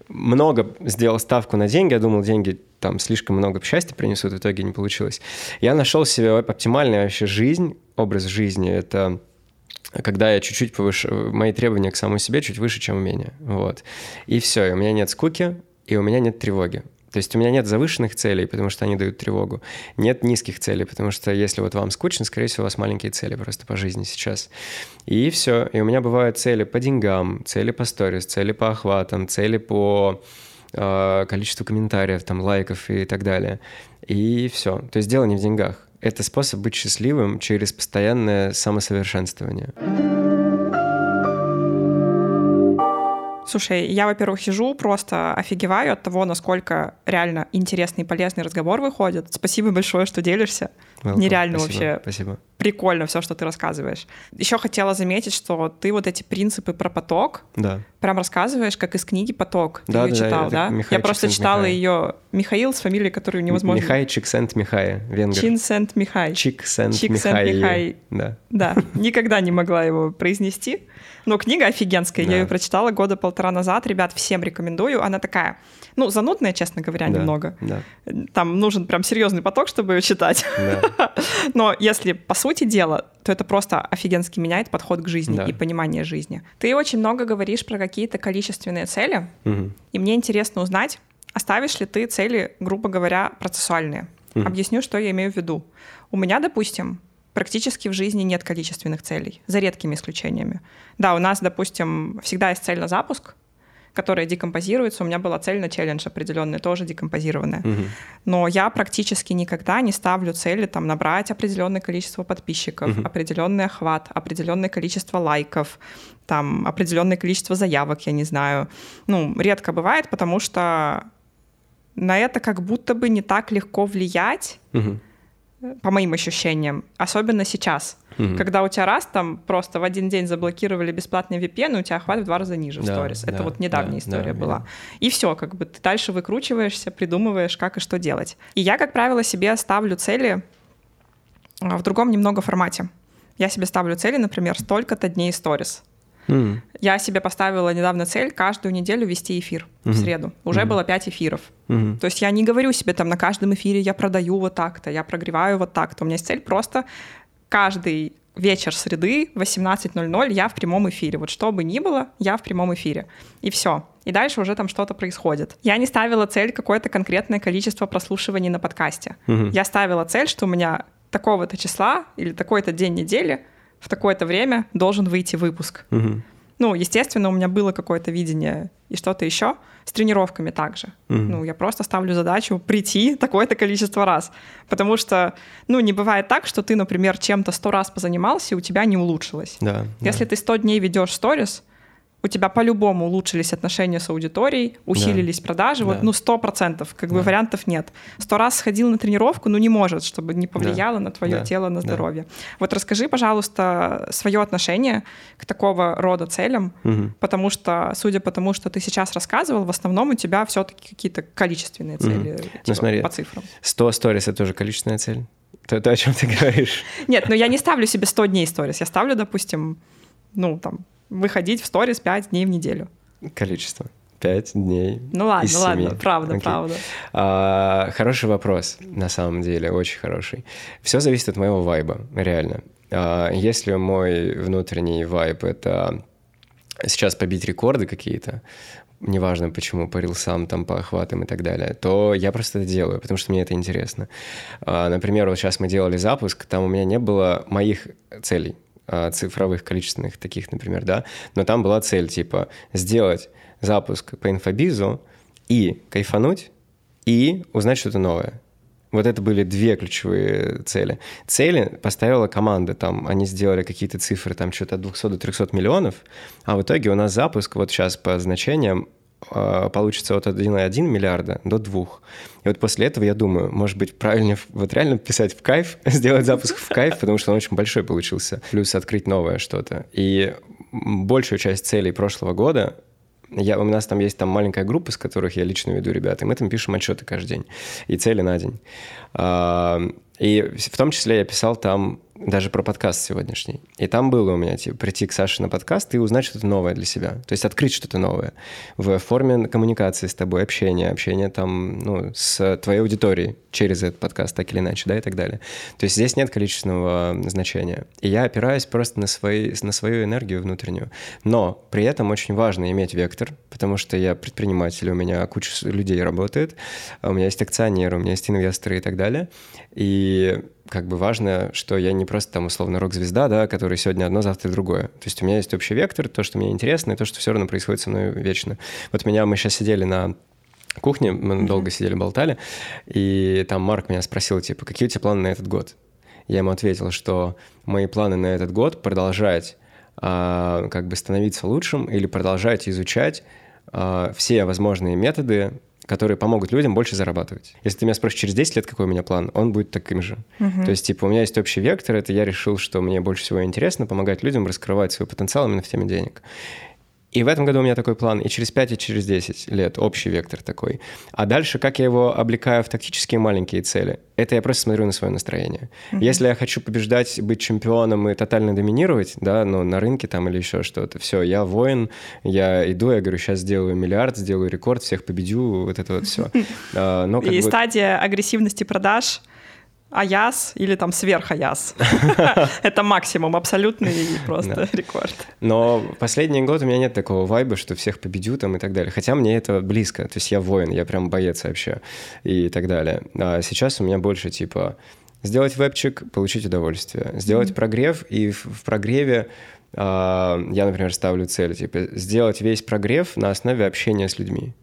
Speaker 1: Много сделал ставку на деньги. Я думал, деньги там слишком много счастья принесут, в итоге не получилось. Я нашел себе оптимальную вообще жизнь, образ жизни. Это когда я чуть-чуть повыше, мои требования к самому себе чуть выше, чем умение. Вот. И все, и у меня нет скуки, и у меня нет тревоги. То есть у меня нет завышенных целей, потому что они дают тревогу. Нет низких целей, потому что если вот вам скучно, скорее всего, у вас маленькие цели просто по жизни сейчас. И все. И у меня бывают цели по деньгам, цели по сторис, цели по охватам, цели по э, количеству комментариев, там, лайков и так далее. И все. То есть дело не в деньгах. Это способ быть счастливым через постоянное самосовершенствование.
Speaker 2: Слушай, я, во-первых, сижу, просто офигеваю от того, насколько реально интересный и полезный разговор выходит. Спасибо большое, что делишься. Welcome. Нереально
Speaker 1: спасибо,
Speaker 2: вообще.
Speaker 1: Спасибо.
Speaker 2: Прикольно все, что ты рассказываешь. Еще хотела заметить, что ты вот эти принципы про поток
Speaker 1: да.
Speaker 2: прям рассказываешь, как из книги «Поток». Ты
Speaker 1: да,
Speaker 2: ее
Speaker 1: да,
Speaker 2: читал,
Speaker 1: да?
Speaker 2: да? Я просто читала ее Михаил с фамилией, которую невозможно...
Speaker 1: Михай Чиксент Михай, венгер.
Speaker 2: Чинсент Михай.
Speaker 1: Чиксент Михай. Михай. Да.
Speaker 2: Да, никогда не могла его произнести. Но книга офигенская, да. я ее прочитала года полтора назад. Ребят, всем рекомендую. Она такая, ну, занудная, честно говоря,
Speaker 1: да,
Speaker 2: немного.
Speaker 1: Да.
Speaker 2: Там нужен прям серьезный поток, чтобы ее читать.
Speaker 1: Да.
Speaker 2: Но если по сути дела, то это просто офигенски меняет подход к жизни да. и понимание жизни. Ты очень много говоришь про какие-то количественные цели,
Speaker 1: угу.
Speaker 2: и мне интересно узнать, оставишь ли ты цели, грубо говоря, процессуальные. Угу. Объясню, что я имею в виду. У меня, допустим, практически в жизни нет количественных целей, за редкими исключениями. Да, у нас, допустим, всегда есть цель на запуск, которая декомпозируется. У меня была цель на челлендж определенная, тоже декомпозированная.
Speaker 1: Угу.
Speaker 2: Но я практически никогда не ставлю цели там набрать определенное количество подписчиков,
Speaker 1: угу.
Speaker 2: определенный охват, определенное количество лайков, там определенное количество заявок, я не знаю. Ну, редко бывает, потому что на это как будто бы не так легко влиять.
Speaker 1: Угу
Speaker 2: по моим ощущениям, особенно сейчас,
Speaker 1: Угу.
Speaker 2: когда у тебя раз там просто в один день заблокировали бесплатный VPN, и у тебя охват в два раза ниже в
Speaker 1: Да,
Speaker 2: сторис. Это
Speaker 1: да,
Speaker 2: вот недавняя
Speaker 1: да,
Speaker 2: история
Speaker 1: да,
Speaker 2: была.
Speaker 1: да.
Speaker 2: И все, как бы ты дальше выкручиваешься, придумываешь, как и что делать. И я, как правило, себе ставлю цели а, в другом немного формате. Я себе ставлю цели, например, столько-то дней сторис.
Speaker 1: М.
Speaker 2: Я себе поставила недавно цель каждую неделю вести эфир в
Speaker 1: Мгм.
Speaker 2: среду. Уже
Speaker 1: Мгм.
Speaker 2: было пять эфиров.
Speaker 1: Мгм.
Speaker 2: То есть я не говорю себе там на каждом эфире я продаю вот так-то, я прогреваю вот так-то. У меня есть цель просто каждый вечер среды в 18.00 я в прямом эфире. Вот что бы ни было, я в прямом эфире. И все. И дальше уже там что-то происходит. Я не ставила цель какое-то конкретное количество прослушиваний на подкасте.
Speaker 1: Мгм.
Speaker 2: Я ставила цель, что у меня такого-то числа или такой-то день недели в такое-то время должен выйти выпуск.
Speaker 1: Мгм.
Speaker 2: Ну, естественно, у меня было какое-то видение и что-то еще. С тренировками также.
Speaker 1: Мгм.
Speaker 2: Ну, я просто ставлю задачу прийти такое-то количество раз. Потому что, ну, не бывает так, что ты, например, чем-то сто раз позанимался, и у тебя не улучшилось.
Speaker 1: Да.
Speaker 2: Если ты 100 дней ведешь сторис, у тебя по-любому улучшились отношения с аудиторией, усилились продажи, вот,
Speaker 1: Да.
Speaker 2: ну, сто процентов, как бы
Speaker 1: Да.
Speaker 2: вариантов нет. Сто раз сходил на тренировку, ну, не может, чтобы не повлияло на твое
Speaker 1: Да.
Speaker 2: тело, на
Speaker 1: Да.
Speaker 2: здоровье. Вот расскажи, пожалуйста, свое отношение к такого рода целям,
Speaker 1: Мгм.
Speaker 2: потому что, судя по тому, что ты сейчас рассказывал, в основном у тебя все-таки какие-то количественные цели,
Speaker 1: Ну,
Speaker 2: типа,
Speaker 1: смотри.
Speaker 2: по цифрам.
Speaker 1: 100 сторис — это тоже количественная цель? То, то, о чем ты говоришь?
Speaker 2: Нет, ну я не ставлю себе 100 дней сторис, я ставлю, допустим, ну, там, выходить в сторис 5 дней в неделю.
Speaker 1: Количество. Пять дней.
Speaker 2: Ну ладно,
Speaker 1: из
Speaker 2: ладно,
Speaker 1: семи.
Speaker 2: правда,
Speaker 1: Окей.
Speaker 2: правда.
Speaker 1: А, хороший вопрос, на самом деле, очень хороший. Все зависит от моего вайба, реально. А, если мой внутренний вайб — это сейчас побить рекорды какие-то, неважно почему, по рилсам, там, по охватам и так далее, то я просто это делаю, потому что мне это интересно. А, например, вот сейчас мы делали запуск, там у меня не было моих целей. А, цифровых, количественных таких, например, да, но там была цель, типа, сделать запуск по инфобизу и кайфануть, и узнать что-то новое. Вот это были две ключевые цели. Цели поставила команда, там они сделали какие-то цифры, там что-то от 200 до 300 миллионов, а в итоге у нас запуск вот сейчас по значениям получится от 1,1 миллиарда до 2. И вот после этого я думаю, может быть, правильнее вот реально писать в кайф, сделать запуск в кайф, потому что он очень большой получился. Плюс открыть новое что-то. И большую часть целей прошлого года я, у нас там есть там маленькая группа, с которых я лично веду ребят, и мы там пишем отчеты каждый день и цели на день. А, и в том числе я писал там даже про подкаст сегодняшний. И там было у меня, типа, прийти к Саше на подкаст и узнать что-то новое для себя. То есть открыть что-то новое в форме коммуникации с тобой, общения, общения там, ну, с твоей аудиторией через этот подкаст, так или иначе, да, и так далее. То есть здесь нет количественного значения. И я опираюсь просто на, свои, на свою энергию внутреннюю. Но при этом очень важно иметь вектор, потому что я предприниматель, у меня куча людей работает, у меня есть акционеры, у меня есть инвесторы и так далее. И как бы важно, что я не просто там условно рок-звезда, да, который сегодня одно, завтра другое. То есть у меня есть общий вектор, то, что мне интересно, и то, что все равно происходит со мной вечно. Вот меня, мы сейчас сидели на кухне, мы mm-hmm. долго сидели, болтали, и там Марк меня спросил, типа, какие у тебя планы на этот год? Я ему ответил, что мои планы на этот год продолжать а, как бы становиться лучшим или продолжать изучать а, все возможные методы которые помогут людям больше зарабатывать. Если ты меня спросишь через 10 лет, какой у меня план, он будет таким же. Угу. То есть, типа, у меня есть общий вектор, это я решил, что мне больше всего интересно помогать людям раскрывать свой потенциал именно в теме денег. И в этом году у меня такой план, и через 5, и через 10 лет общий вектор такой. А дальше, как я его облекаю в тактические маленькие цели, это я просто смотрю на свое настроение. Mm-hmm. Если я хочу побеждать, быть чемпионом и тотально доминировать, да, ну, на рынке там или еще что-то, все, я воин, я иду, я говорю, сейчас сделаю миллиард, сделаю рекорд, всех победю, вот это вот все.
Speaker 2: А, и стадия агрессивности продаж — АЯС или там сверх АЯС. Это максимум абсолютный просто рекорд.
Speaker 1: Но последний год у меня нет такого вайба, что всех победю там и так далее. Хотя мне это близко. То есть я воин, я прям боец вообще и так далее. А сейчас у меня больше типа сделать вебчик, получить удовольствие. Сделать прогрев, и в прогреве а, я, например, ставлю цель, типа, сделать весь прогрев на основе общения с людьми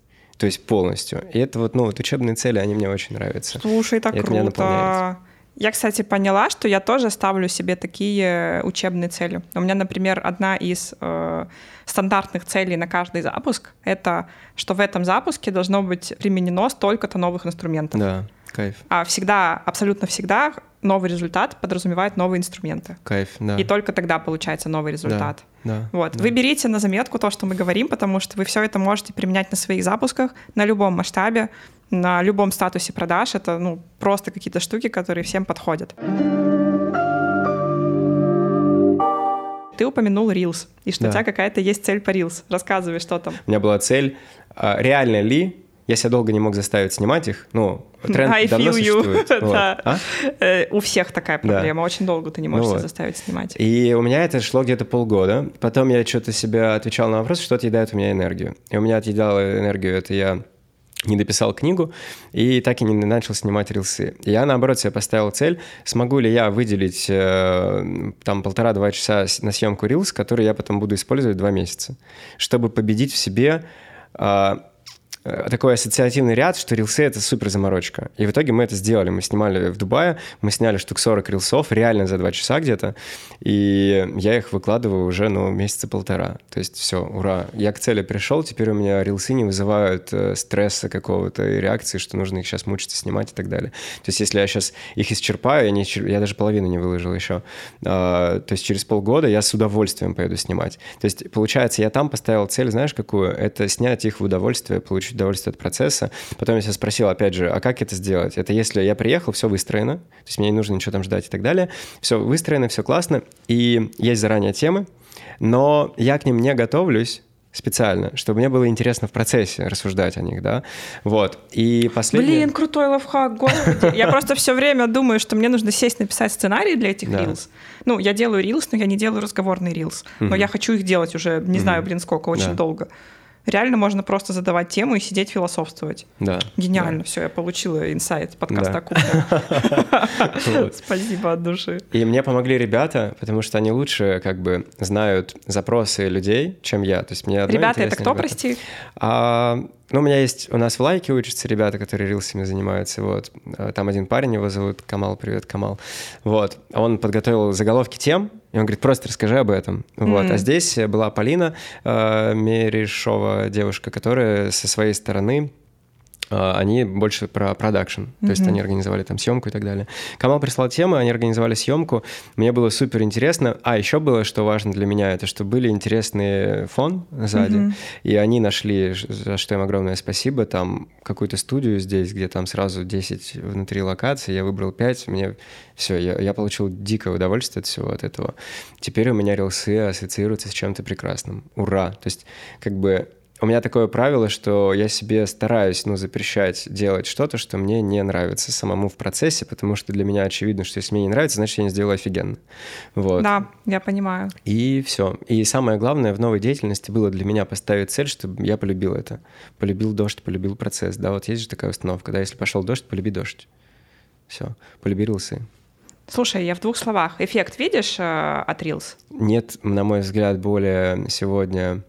Speaker 1: то есть полностью. И это вот, ну, вот учебные цели, они мне очень нравятся.
Speaker 2: Слушай, так и круто. Меня наполняет. Я, кстати, поняла, что я тоже ставлю себе такие учебные цели. У меня, например, одна из э, стандартных целей на каждый запуск — это что в этом запуске должно быть применено столько-то новых инструментов.
Speaker 1: Да, кайф.
Speaker 2: А всегда, абсолютно всегда новый результат подразумевает новые инструменты.
Speaker 1: Кайф, да.
Speaker 2: И только тогда получается новый результат.
Speaker 1: Да, да,
Speaker 2: вот.
Speaker 1: Да.
Speaker 2: Вы берите на заметку то, что мы говорим, потому что вы все это можете применять на своих запусках на любом масштабе, на любом статусе продаж. Это ну, просто какие-то штуки, которые всем подходят. Ты упомянул Reels, и что да. у тебя какая-то есть цель по Reels. Рассказывай, что там.
Speaker 1: У меня была цель, а, реально ли я себя долго не мог заставить снимать их. Ну, тренд I давно существует.
Speaker 2: Вот. да. а? э, у всех такая проблема. Да. Очень долго ты не можешь ну, себя заставить снимать.
Speaker 1: И у меня это шло где-то полгода. Потом я что-то себя отвечал на вопрос, что отъедает у меня энергию. И у меня отъедало энергию, это я не дописал книгу и так и не начал снимать рилсы. Я, наоборот, себе поставил цель, смогу ли я выделить э, там полтора-два часа на съемку рилс, который я потом буду использовать два месяца, чтобы победить в себе Э, такой ассоциативный ряд, что рилсы — это супер заморочка. И в итоге мы это сделали. Мы снимали в Дубае, мы сняли штук 40 рилсов, реально за два часа где-то, и я их выкладываю уже, ну, месяца полтора. То есть все, ура. Я к цели пришел, теперь у меня рилсы не вызывают э, стресса какого-то и реакции, что нужно их сейчас мучиться снимать и так далее. То есть если я сейчас их исчерпаю, я, не, я даже половину не выложил еще, а, то есть через полгода я с удовольствием поеду снимать. То есть получается, я там поставил цель, знаешь, какую? Это снять их в удовольствие, получить получить удовольствие от процесса. Потом я себя спросил, опять же, а как это сделать? Это если я приехал, все выстроено, то есть мне не нужно ничего там ждать и так далее. Все выстроено, все классно, и есть заранее темы, но я к ним не готовлюсь, специально, чтобы мне было интересно в процессе рассуждать о них, да, вот, и последнее...
Speaker 2: Блин, крутой лайфхак, господи, я просто все время думаю, что мне нужно сесть написать сценарий для этих рилс. Ну, я делаю рилс, но я не делаю разговорный рилс, но я хочу их делать уже, не знаю, блин, сколько, очень долго. Реально можно просто задавать тему и сидеть философствовать.
Speaker 1: Да.
Speaker 2: Гениально,
Speaker 1: да.
Speaker 2: все, я получила инсайт подкаста да. кухня. Спасибо от души.
Speaker 1: И мне помогли ребята, потому что они лучше как бы знают запросы людей, чем я. То есть мне
Speaker 2: Ребята, это кто, прости?
Speaker 1: Ну, у меня есть, у нас в лайке учатся ребята, которые рилсами занимаются, вот. А, там один парень, его зовут Камал, привет, Камал. Вот, он подготовил заголовки тем, и он говорит, просто расскажи об этом. Mm-hmm. Вот. А здесь была Полина э, Мерешова, девушка, которая со своей стороны они больше про продакшн, mm-hmm. то есть они организовали там съемку и так далее. Камал прислал темы, они организовали съемку, мне было супер интересно. А еще было, что важно для меня, это что были интересные фон сзади, mm-hmm. и они нашли, за что им огромное спасибо, там какую-то студию здесь, где там сразу 10 внутри локаций, я выбрал 5, мне все, я, я получил дикое удовольствие от всего от этого. Теперь у меня рилсы ассоциируются с чем-то прекрасным. Ура! То есть как бы у меня такое правило, что я себе стараюсь, ну, запрещать делать что-то, что мне не нравится самому в процессе, потому что для меня очевидно, что если мне не нравится, значит, я не сделаю офигенно. Вот.
Speaker 2: Да, я понимаю.
Speaker 1: И все. И самое главное в новой деятельности было для меня поставить цель, чтобы я полюбил это. Полюбил дождь, полюбил процесс. Да, вот есть же такая установка, да, если пошел дождь, полюби дождь. Все, полюби рилсы.
Speaker 2: Слушай, я в двух словах. Эффект видишь э, от Reels?
Speaker 1: Нет, на мой взгляд, более сегодня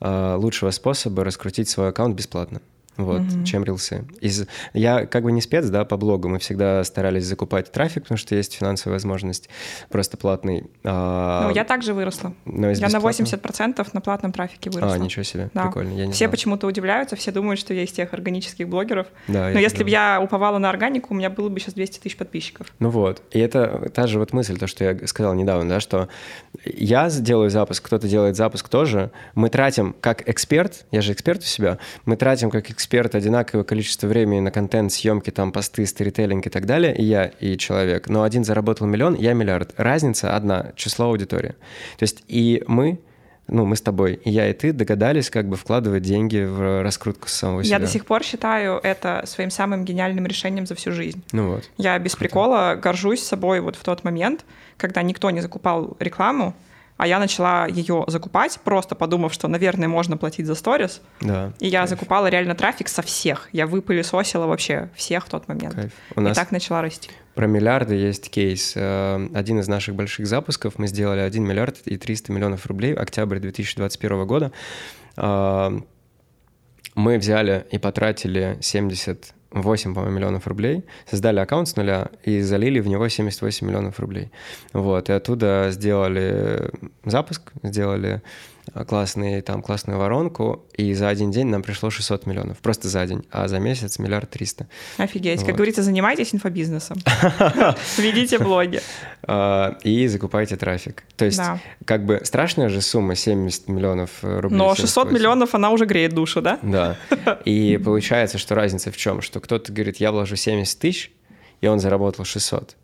Speaker 1: лучшего способа раскрутить свой аккаунт бесплатно вот, mm-hmm. чем рилсы. Из... Я как бы не спец, да, по блогу, мы всегда старались закупать трафик, потому что есть финансовая возможность, просто платный.
Speaker 2: А... Ну, я также выросла. Но я на 80% на платном трафике выросла.
Speaker 1: А, ничего себе, да. прикольно. Я не
Speaker 2: все почему-то удивляются, все думают, что я из тех органических блогеров. Да, Но если бы я уповала на органику, у меня было бы сейчас 200 тысяч подписчиков.
Speaker 1: Ну вот, и это та же вот мысль, то, что я сказал недавно, да, что я делаю запуск, кто-то делает запуск тоже, мы тратим как эксперт, я же эксперт у себя, мы тратим как эксперт эксперт одинаковое количество времени на контент, съемки, там, посты, сторителлинг и так далее, и я, и человек. Но один заработал миллион, я миллиард. Разница одна, число аудитории. То есть и мы ну, мы с тобой, и я, и ты догадались как бы вкладывать деньги в раскрутку самого себя.
Speaker 2: Я до сих пор считаю это своим самым гениальным решением за всю жизнь.
Speaker 1: Ну вот.
Speaker 2: Я без Круто. прикола горжусь собой вот в тот момент, когда никто не закупал рекламу, а я начала ее закупать, просто подумав, что, наверное, можно платить за сторис.
Speaker 1: Да.
Speaker 2: И я кайф. закупала реально трафик со всех. Я выпылесосила вообще всех в тот момент. Кайф. У нас и так начала расти.
Speaker 1: Про миллиарды есть кейс. Э, один из наших больших запусков мы сделали 1 миллиард и 300 миллионов рублей, октябрь 2021 года. Э, мы взяли и потратили 70 8, по-моему, миллионов рублей, создали аккаунт с нуля и залили в него 78 миллионов рублей. Вот, и оттуда сделали запуск, сделали классный, там, классную воронку, и за один день нам пришло 600 миллионов. Просто за день. А за месяц миллиард триста.
Speaker 2: Офигеть. Вот. Как говорится, занимайтесь инфобизнесом. Ведите блоги.
Speaker 1: А, и закупайте трафик. То есть, как бы страшная же сумма 70 миллионов рублей.
Speaker 2: Но 600 миллионов, она уже греет душу, да?
Speaker 1: Да. И получается, что разница в чем? Что кто-то говорит, я вложу 70 тысяч, и он заработал 600.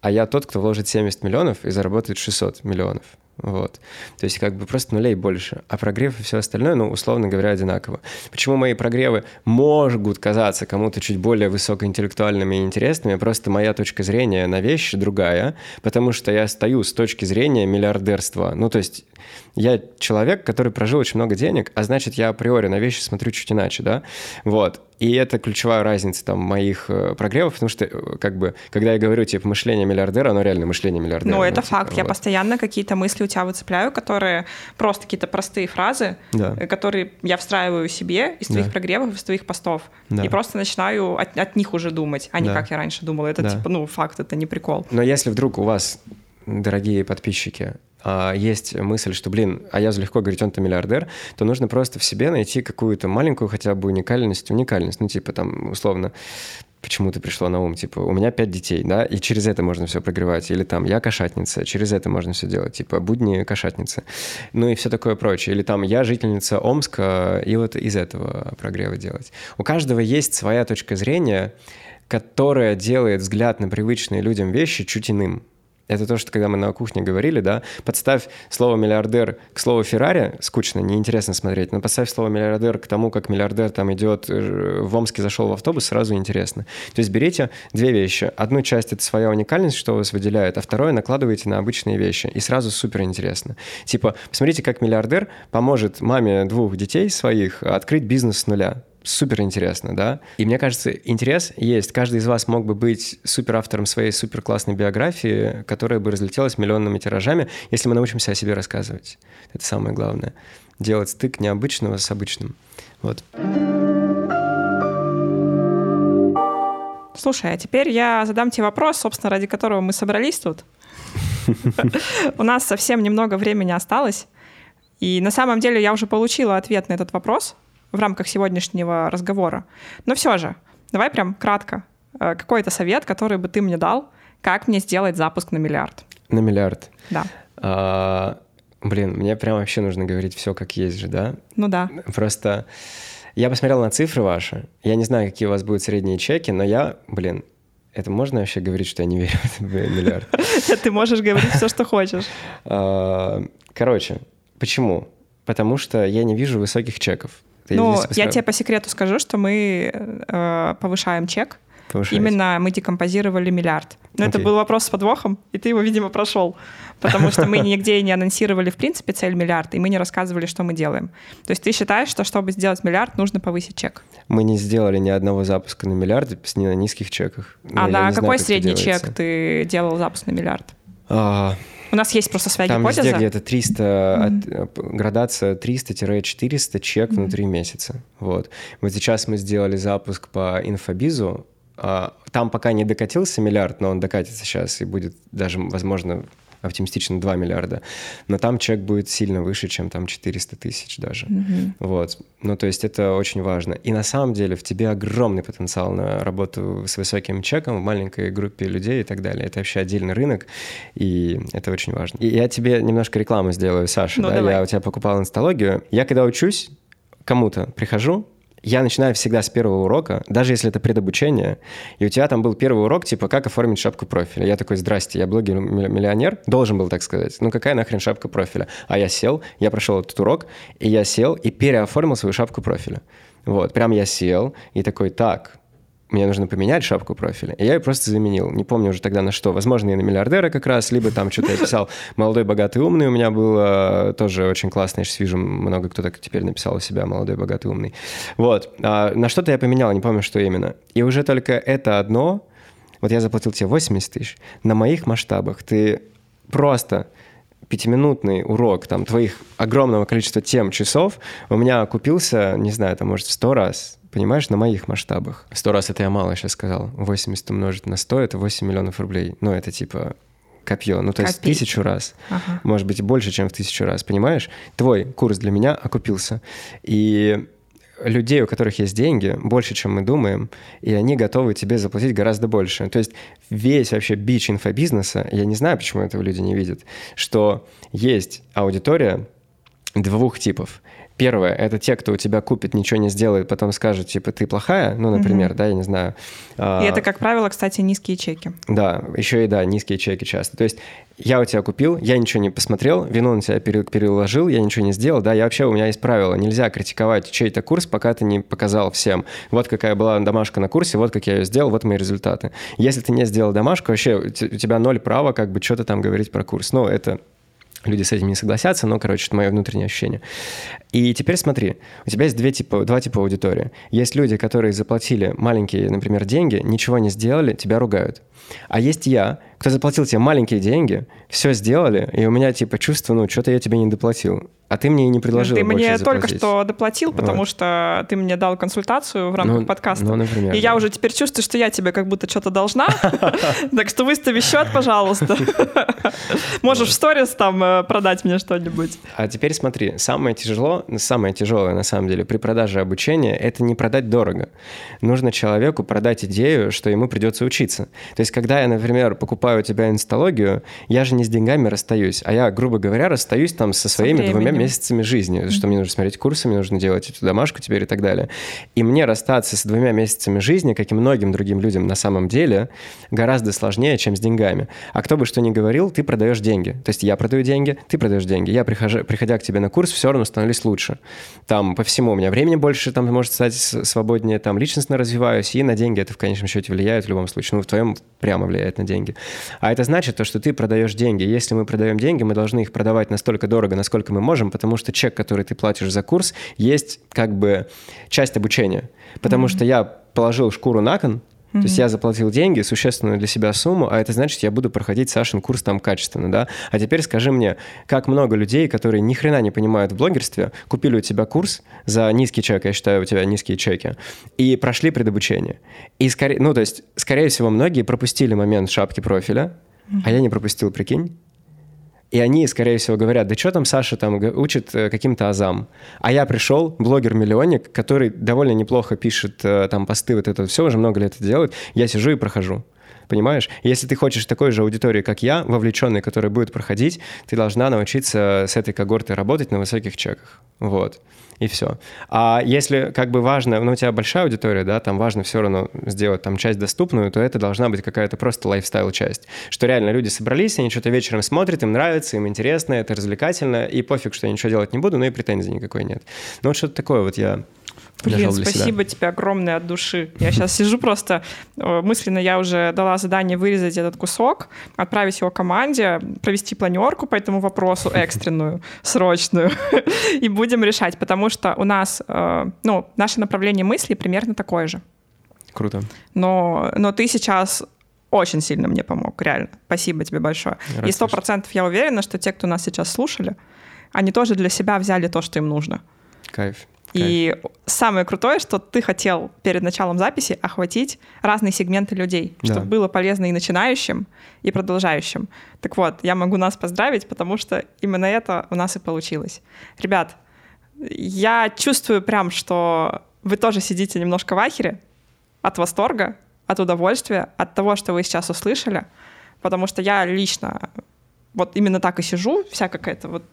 Speaker 1: А я тот, кто вложит 70 миллионов и заработает 600 миллионов. Вот. То есть как бы просто нулей больше. А прогрев и все остальное, ну, условно говоря, одинаково. Почему мои прогревы могут казаться кому-то чуть более высокоинтеллектуальными и интересными, просто моя точка зрения на вещи другая, потому что я стою с точки зрения миллиардерства. Ну, то есть я человек, который прожил очень много денег, а значит, я априори на вещи смотрю чуть иначе, да? Вот. И это ключевая разница там моих э, прогревов, потому что э, как бы, когда я говорю, типа, мышление миллиардера, оно реально мышление миллиардера.
Speaker 2: Ну, это ну, факт. Типа, я вот. постоянно какие-то мысли у тебя выцепляю, которые просто какие-то простые фразы, да. Э, которые я встраиваю себе из твоих да. прогревов, из твоих постов. Да. И просто начинаю от, от них уже думать, а не да. как я раньше думала. Это да. типа, ну, факт, это не прикол.
Speaker 1: Но если вдруг у вас дорогие подписчики, а, есть мысль, что, блин, а я легко говорить, он-то миллиардер, то нужно просто в себе найти какую-то маленькую хотя бы уникальность, уникальность, ну, типа, там, условно, почему-то пришло на ум, типа, у меня пять детей, да, и через это можно все прогревать, или там, я кошатница, через это можно все делать, типа, будни кошатницы, ну и все такое прочее, или там, я жительница Омска, и вот из этого прогрева делать. У каждого есть своя точка зрения, которая делает взгляд на привычные людям вещи чуть иным. Это то, что когда мы на кухне говорили, да, подставь слово «миллиардер» к слову «Феррари», скучно, неинтересно смотреть, но подставь слово «миллиардер» к тому, как миллиардер там идет, э, в Омске зашел в автобус, сразу интересно. То есть берите две вещи. Одну часть — это своя уникальность, что вас выделяет, а второе накладываете на обычные вещи, и сразу супер интересно. Типа, посмотрите, как миллиардер поможет маме двух детей своих открыть бизнес с нуля супер интересно, да. И мне кажется, интерес есть. Каждый из вас мог бы быть супер автором своей супер классной биографии, которая бы разлетелась миллионными тиражами, если мы научимся о себе рассказывать. Это самое главное. Делать стык необычного с обычным. Вот.
Speaker 2: Слушай, а теперь я задам тебе вопрос, собственно, ради которого мы собрались тут. У нас совсем немного времени осталось. И на самом деле я уже получила ответ на этот вопрос в рамках сегодняшнего разговора. Но все же, давай прям кратко. Э, какой-то совет, который бы ты мне дал, как мне сделать запуск на миллиард?
Speaker 1: На миллиард?
Speaker 2: Да.
Speaker 1: А, блин, мне прям вообще нужно говорить все как есть же, да?
Speaker 2: Ну да.
Speaker 1: Просто я посмотрел на цифры ваши. Я не знаю, какие у вас будут средние чеки, но я, блин, это можно вообще говорить, что я не верю в миллиард?
Speaker 2: Ты можешь говорить все, что хочешь.
Speaker 1: А, короче, почему? Потому что я не вижу высоких чеков.
Speaker 2: Ну, я тебе по секрету скажу, что мы э, повышаем чек. Повышаете. Именно мы декомпозировали миллиард. Но okay. это был вопрос с подвохом, и ты его, видимо, прошел. Потому что мы нигде не анонсировали, в принципе, цель миллиард, и мы не рассказывали, что мы делаем. То есть ты считаешь, что чтобы сделать миллиард, нужно повысить чек?
Speaker 1: Мы не сделали ни одного запуска на миллиард на низких чеках.
Speaker 2: А ну, на какой знаю, средний чек ты делал запуск на миллиард? А, у нас есть просто своя
Speaker 1: Там
Speaker 2: гипотеза.
Speaker 1: везде где-то 300, mm-hmm. от, градация 300-400 чек mm-hmm. внутри месяца. Вот. Вот сейчас мы сделали запуск по инфобизу. А, там пока не докатился миллиард, но он докатится сейчас и будет даже, возможно, оптимистично 2 миллиарда, но там чек будет сильно выше, чем там 400 тысяч даже. Mm-hmm. Вот. Ну, то есть это очень важно. И на самом деле в тебе огромный потенциал на работу с высоким чеком в маленькой группе людей и так далее. Это вообще отдельный рынок, и это очень важно. И я тебе немножко рекламу сделаю, Саша. Ну, да? Давай. Я у тебя покупал инсталогию. Я когда учусь, кому-то прихожу, я начинаю всегда с первого урока, даже если это предобучение, и у тебя там был первый урок, типа, как оформить шапку профиля. Я такой, здрасте, я блогер-миллионер, должен был так сказать. Ну какая нахрен шапка профиля? А я сел, я прошел этот урок, и я сел и переоформил свою шапку профиля. Вот, прям я сел и такой, так, мне нужно поменять шапку профиля. И я ее просто заменил. Не помню уже тогда на что. Возможно, и на миллиардера как раз, либо там что-то я писал «Молодой, богатый, умный». У меня было тоже очень классно. Я вижу, много кто так теперь написал у себя «Молодой, богатый, умный». Вот. А на что-то я поменял, не помню, что именно. И уже только это одно, вот я заплатил тебе 80 тысяч, на моих масштабах ты просто пятиминутный урок там твоих огромного количества тем часов у меня купился, не знаю, там, может, в сто раз понимаешь, на моих масштабах. Сто раз это я мало сейчас сказал. 80 умножить на 100 — это 8 миллионов рублей. Ну, это типа копье. Ну, то есть Копить. тысячу раз. Ага. Может быть, больше, чем в тысячу раз. Понимаешь? Твой курс для меня окупился. И людей, у которых есть деньги, больше, чем мы думаем, и они готовы тебе заплатить гораздо больше. То есть весь вообще бич инфобизнеса, я не знаю, почему этого люди не видят, что есть аудитория двух типов. Первое, это те, кто у тебя купит, ничего не сделает, потом скажут, типа, ты плохая, ну, например, угу. да, я не знаю.
Speaker 2: И а, это, как правило, кстати, низкие чеки.
Speaker 1: Да, еще и, да, низкие чеки часто. То есть я у тебя купил, я ничего не посмотрел, вину на тебя переложил, я ничего не сделал, да, я вообще, у меня есть правило, нельзя критиковать чей-то курс, пока ты не показал всем. Вот какая была домашка на курсе, вот как я ее сделал, вот мои результаты. Если ты не сделал домашку, вообще у тебя ноль права как бы что-то там говорить про курс. Ну, это Люди с этим не согласятся, но, короче, это мое внутреннее ощущение. И теперь смотри, у тебя есть две типа, два типа аудитории. Есть люди, которые заплатили маленькие, например, деньги, ничего не сделали, тебя ругают. А есть я, кто заплатил тебе маленькие деньги, все сделали, и у меня типа чувство, ну, что-то я тебе не доплатил. А ты мне и не предложил
Speaker 2: Ты мне только что доплатил, потому вот. что ты мне дал консультацию в рамках ну, подкаста. Ну, например. И да. я уже теперь чувствую, что я тебе как будто что-то должна. Так что выстави счет, пожалуйста. Можешь в сторис там э, продать мне что-нибудь.
Speaker 1: А теперь смотри, самое тяжело, самое тяжелое на самом деле при продаже обучения – это не продать дорого. Нужно человеку продать идею, что ему придется учиться. То есть, когда я, например, покупаю покупаю у тебя инсталогию, я же не с деньгами расстаюсь, а я, грубо говоря, расстаюсь там со своими со двумя месяцами жизни, mm-hmm. что мне нужно смотреть курсы, мне нужно делать эту домашку теперь и так далее. И мне расстаться с двумя месяцами жизни, как и многим другим людям на самом деле, гораздо сложнее, чем с деньгами. А кто бы что ни говорил, ты продаешь деньги. То есть я продаю деньги, ты продаешь деньги. Я, прихожу, приходя к тебе на курс, все равно становлюсь лучше. Там по всему у меня времени больше, там может стать свободнее, там личностно развиваюсь, и на деньги это в конечном счете влияет в любом случае. Ну, в твоем прямо влияет на деньги. А это значит то, что ты продаешь деньги. Если мы продаем деньги, мы должны их продавать настолько дорого, насколько мы можем, потому что чек, который ты платишь за курс, есть как бы часть обучения. Потому mm-hmm. что я положил шкуру на кон, Mm-hmm. То есть я заплатил деньги, существенную для себя сумму, а это значит, я буду проходить Сашин курс там качественно, да? А теперь скажи мне, как много людей, которые ни хрена не понимают в блогерстве, купили у тебя курс за низкий чек, я считаю, у тебя низкие чеки, и прошли предобучение. И скорее, ну, то есть, скорее всего, многие пропустили момент шапки профиля, mm-hmm. а я не пропустил, прикинь. И они, скорее всего, говорят, да что там Саша там учит э, каким-то азам. А я пришел, блогер-миллионник, который довольно неплохо пишет э, там посты, вот это все, уже много лет это делает. Я сижу и прохожу. Понимаешь? Если ты хочешь такой же аудитории, как я, вовлеченной, которая будет проходить, ты должна научиться с этой когортой работать на высоких чеках. Вот и все. А если как бы важно, ну, у тебя большая аудитория, да, там важно все равно сделать там часть доступную, то это должна быть какая-то просто лайфстайл-часть. Что реально люди собрались, они что-то вечером смотрят, им нравится, им интересно, это развлекательно, и пофиг, что я ничего делать не буду, но и претензий никакой нет. Ну, вот что-то такое вот я
Speaker 2: Блин, спасибо себя. тебе огромное от души. Я сейчас сижу просто, э, мысленно я уже дала задание вырезать этот кусок, отправить его команде, провести планерку по этому вопросу экстренную, срочную, и будем решать, потому что у нас, э, ну, наше направление мысли примерно такое же.
Speaker 1: Круто.
Speaker 2: Но, но ты сейчас очень сильно мне помог, реально. Спасибо тебе большое. Рад и сто процентов я уверена, что те, кто нас сейчас слушали, они тоже для себя взяли то, что им нужно.
Speaker 1: Кайф.
Speaker 2: И самое крутое, что ты хотел перед началом записи охватить разные сегменты людей, да. чтобы было полезно и начинающим, и продолжающим. Так вот, я могу нас поздравить, потому что именно это у нас и получилось. Ребят, я чувствую прям, что вы тоже сидите немножко в ахере от восторга, от удовольствия, от того, что вы сейчас услышали, потому что я лично вот именно так и сижу, вся какая-то вот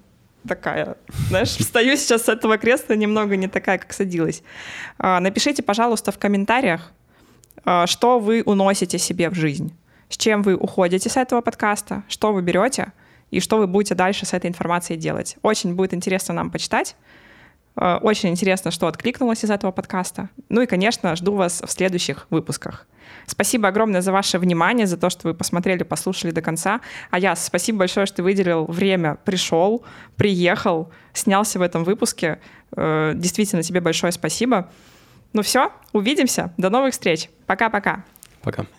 Speaker 2: такая, знаешь, встаю сейчас с этого кресла немного не такая, как садилась. А, напишите, пожалуйста, в комментариях, а, что вы уносите себе в жизнь, с чем вы уходите с этого подкаста, что вы берете и что вы будете дальше с этой информацией делать. Очень будет интересно нам почитать. А, очень интересно, что откликнулось из этого подкаста. Ну и, конечно, жду вас в следующих выпусках. Спасибо огромное за ваше внимание, за то, что вы посмотрели, послушали до конца. А я спасибо большое, что ты выделил время, пришел, приехал, снялся в этом выпуске. Э, действительно, тебе большое спасибо. Ну все, увидимся. До новых встреч. Пока-пока.
Speaker 1: Пока. -пока. Пока.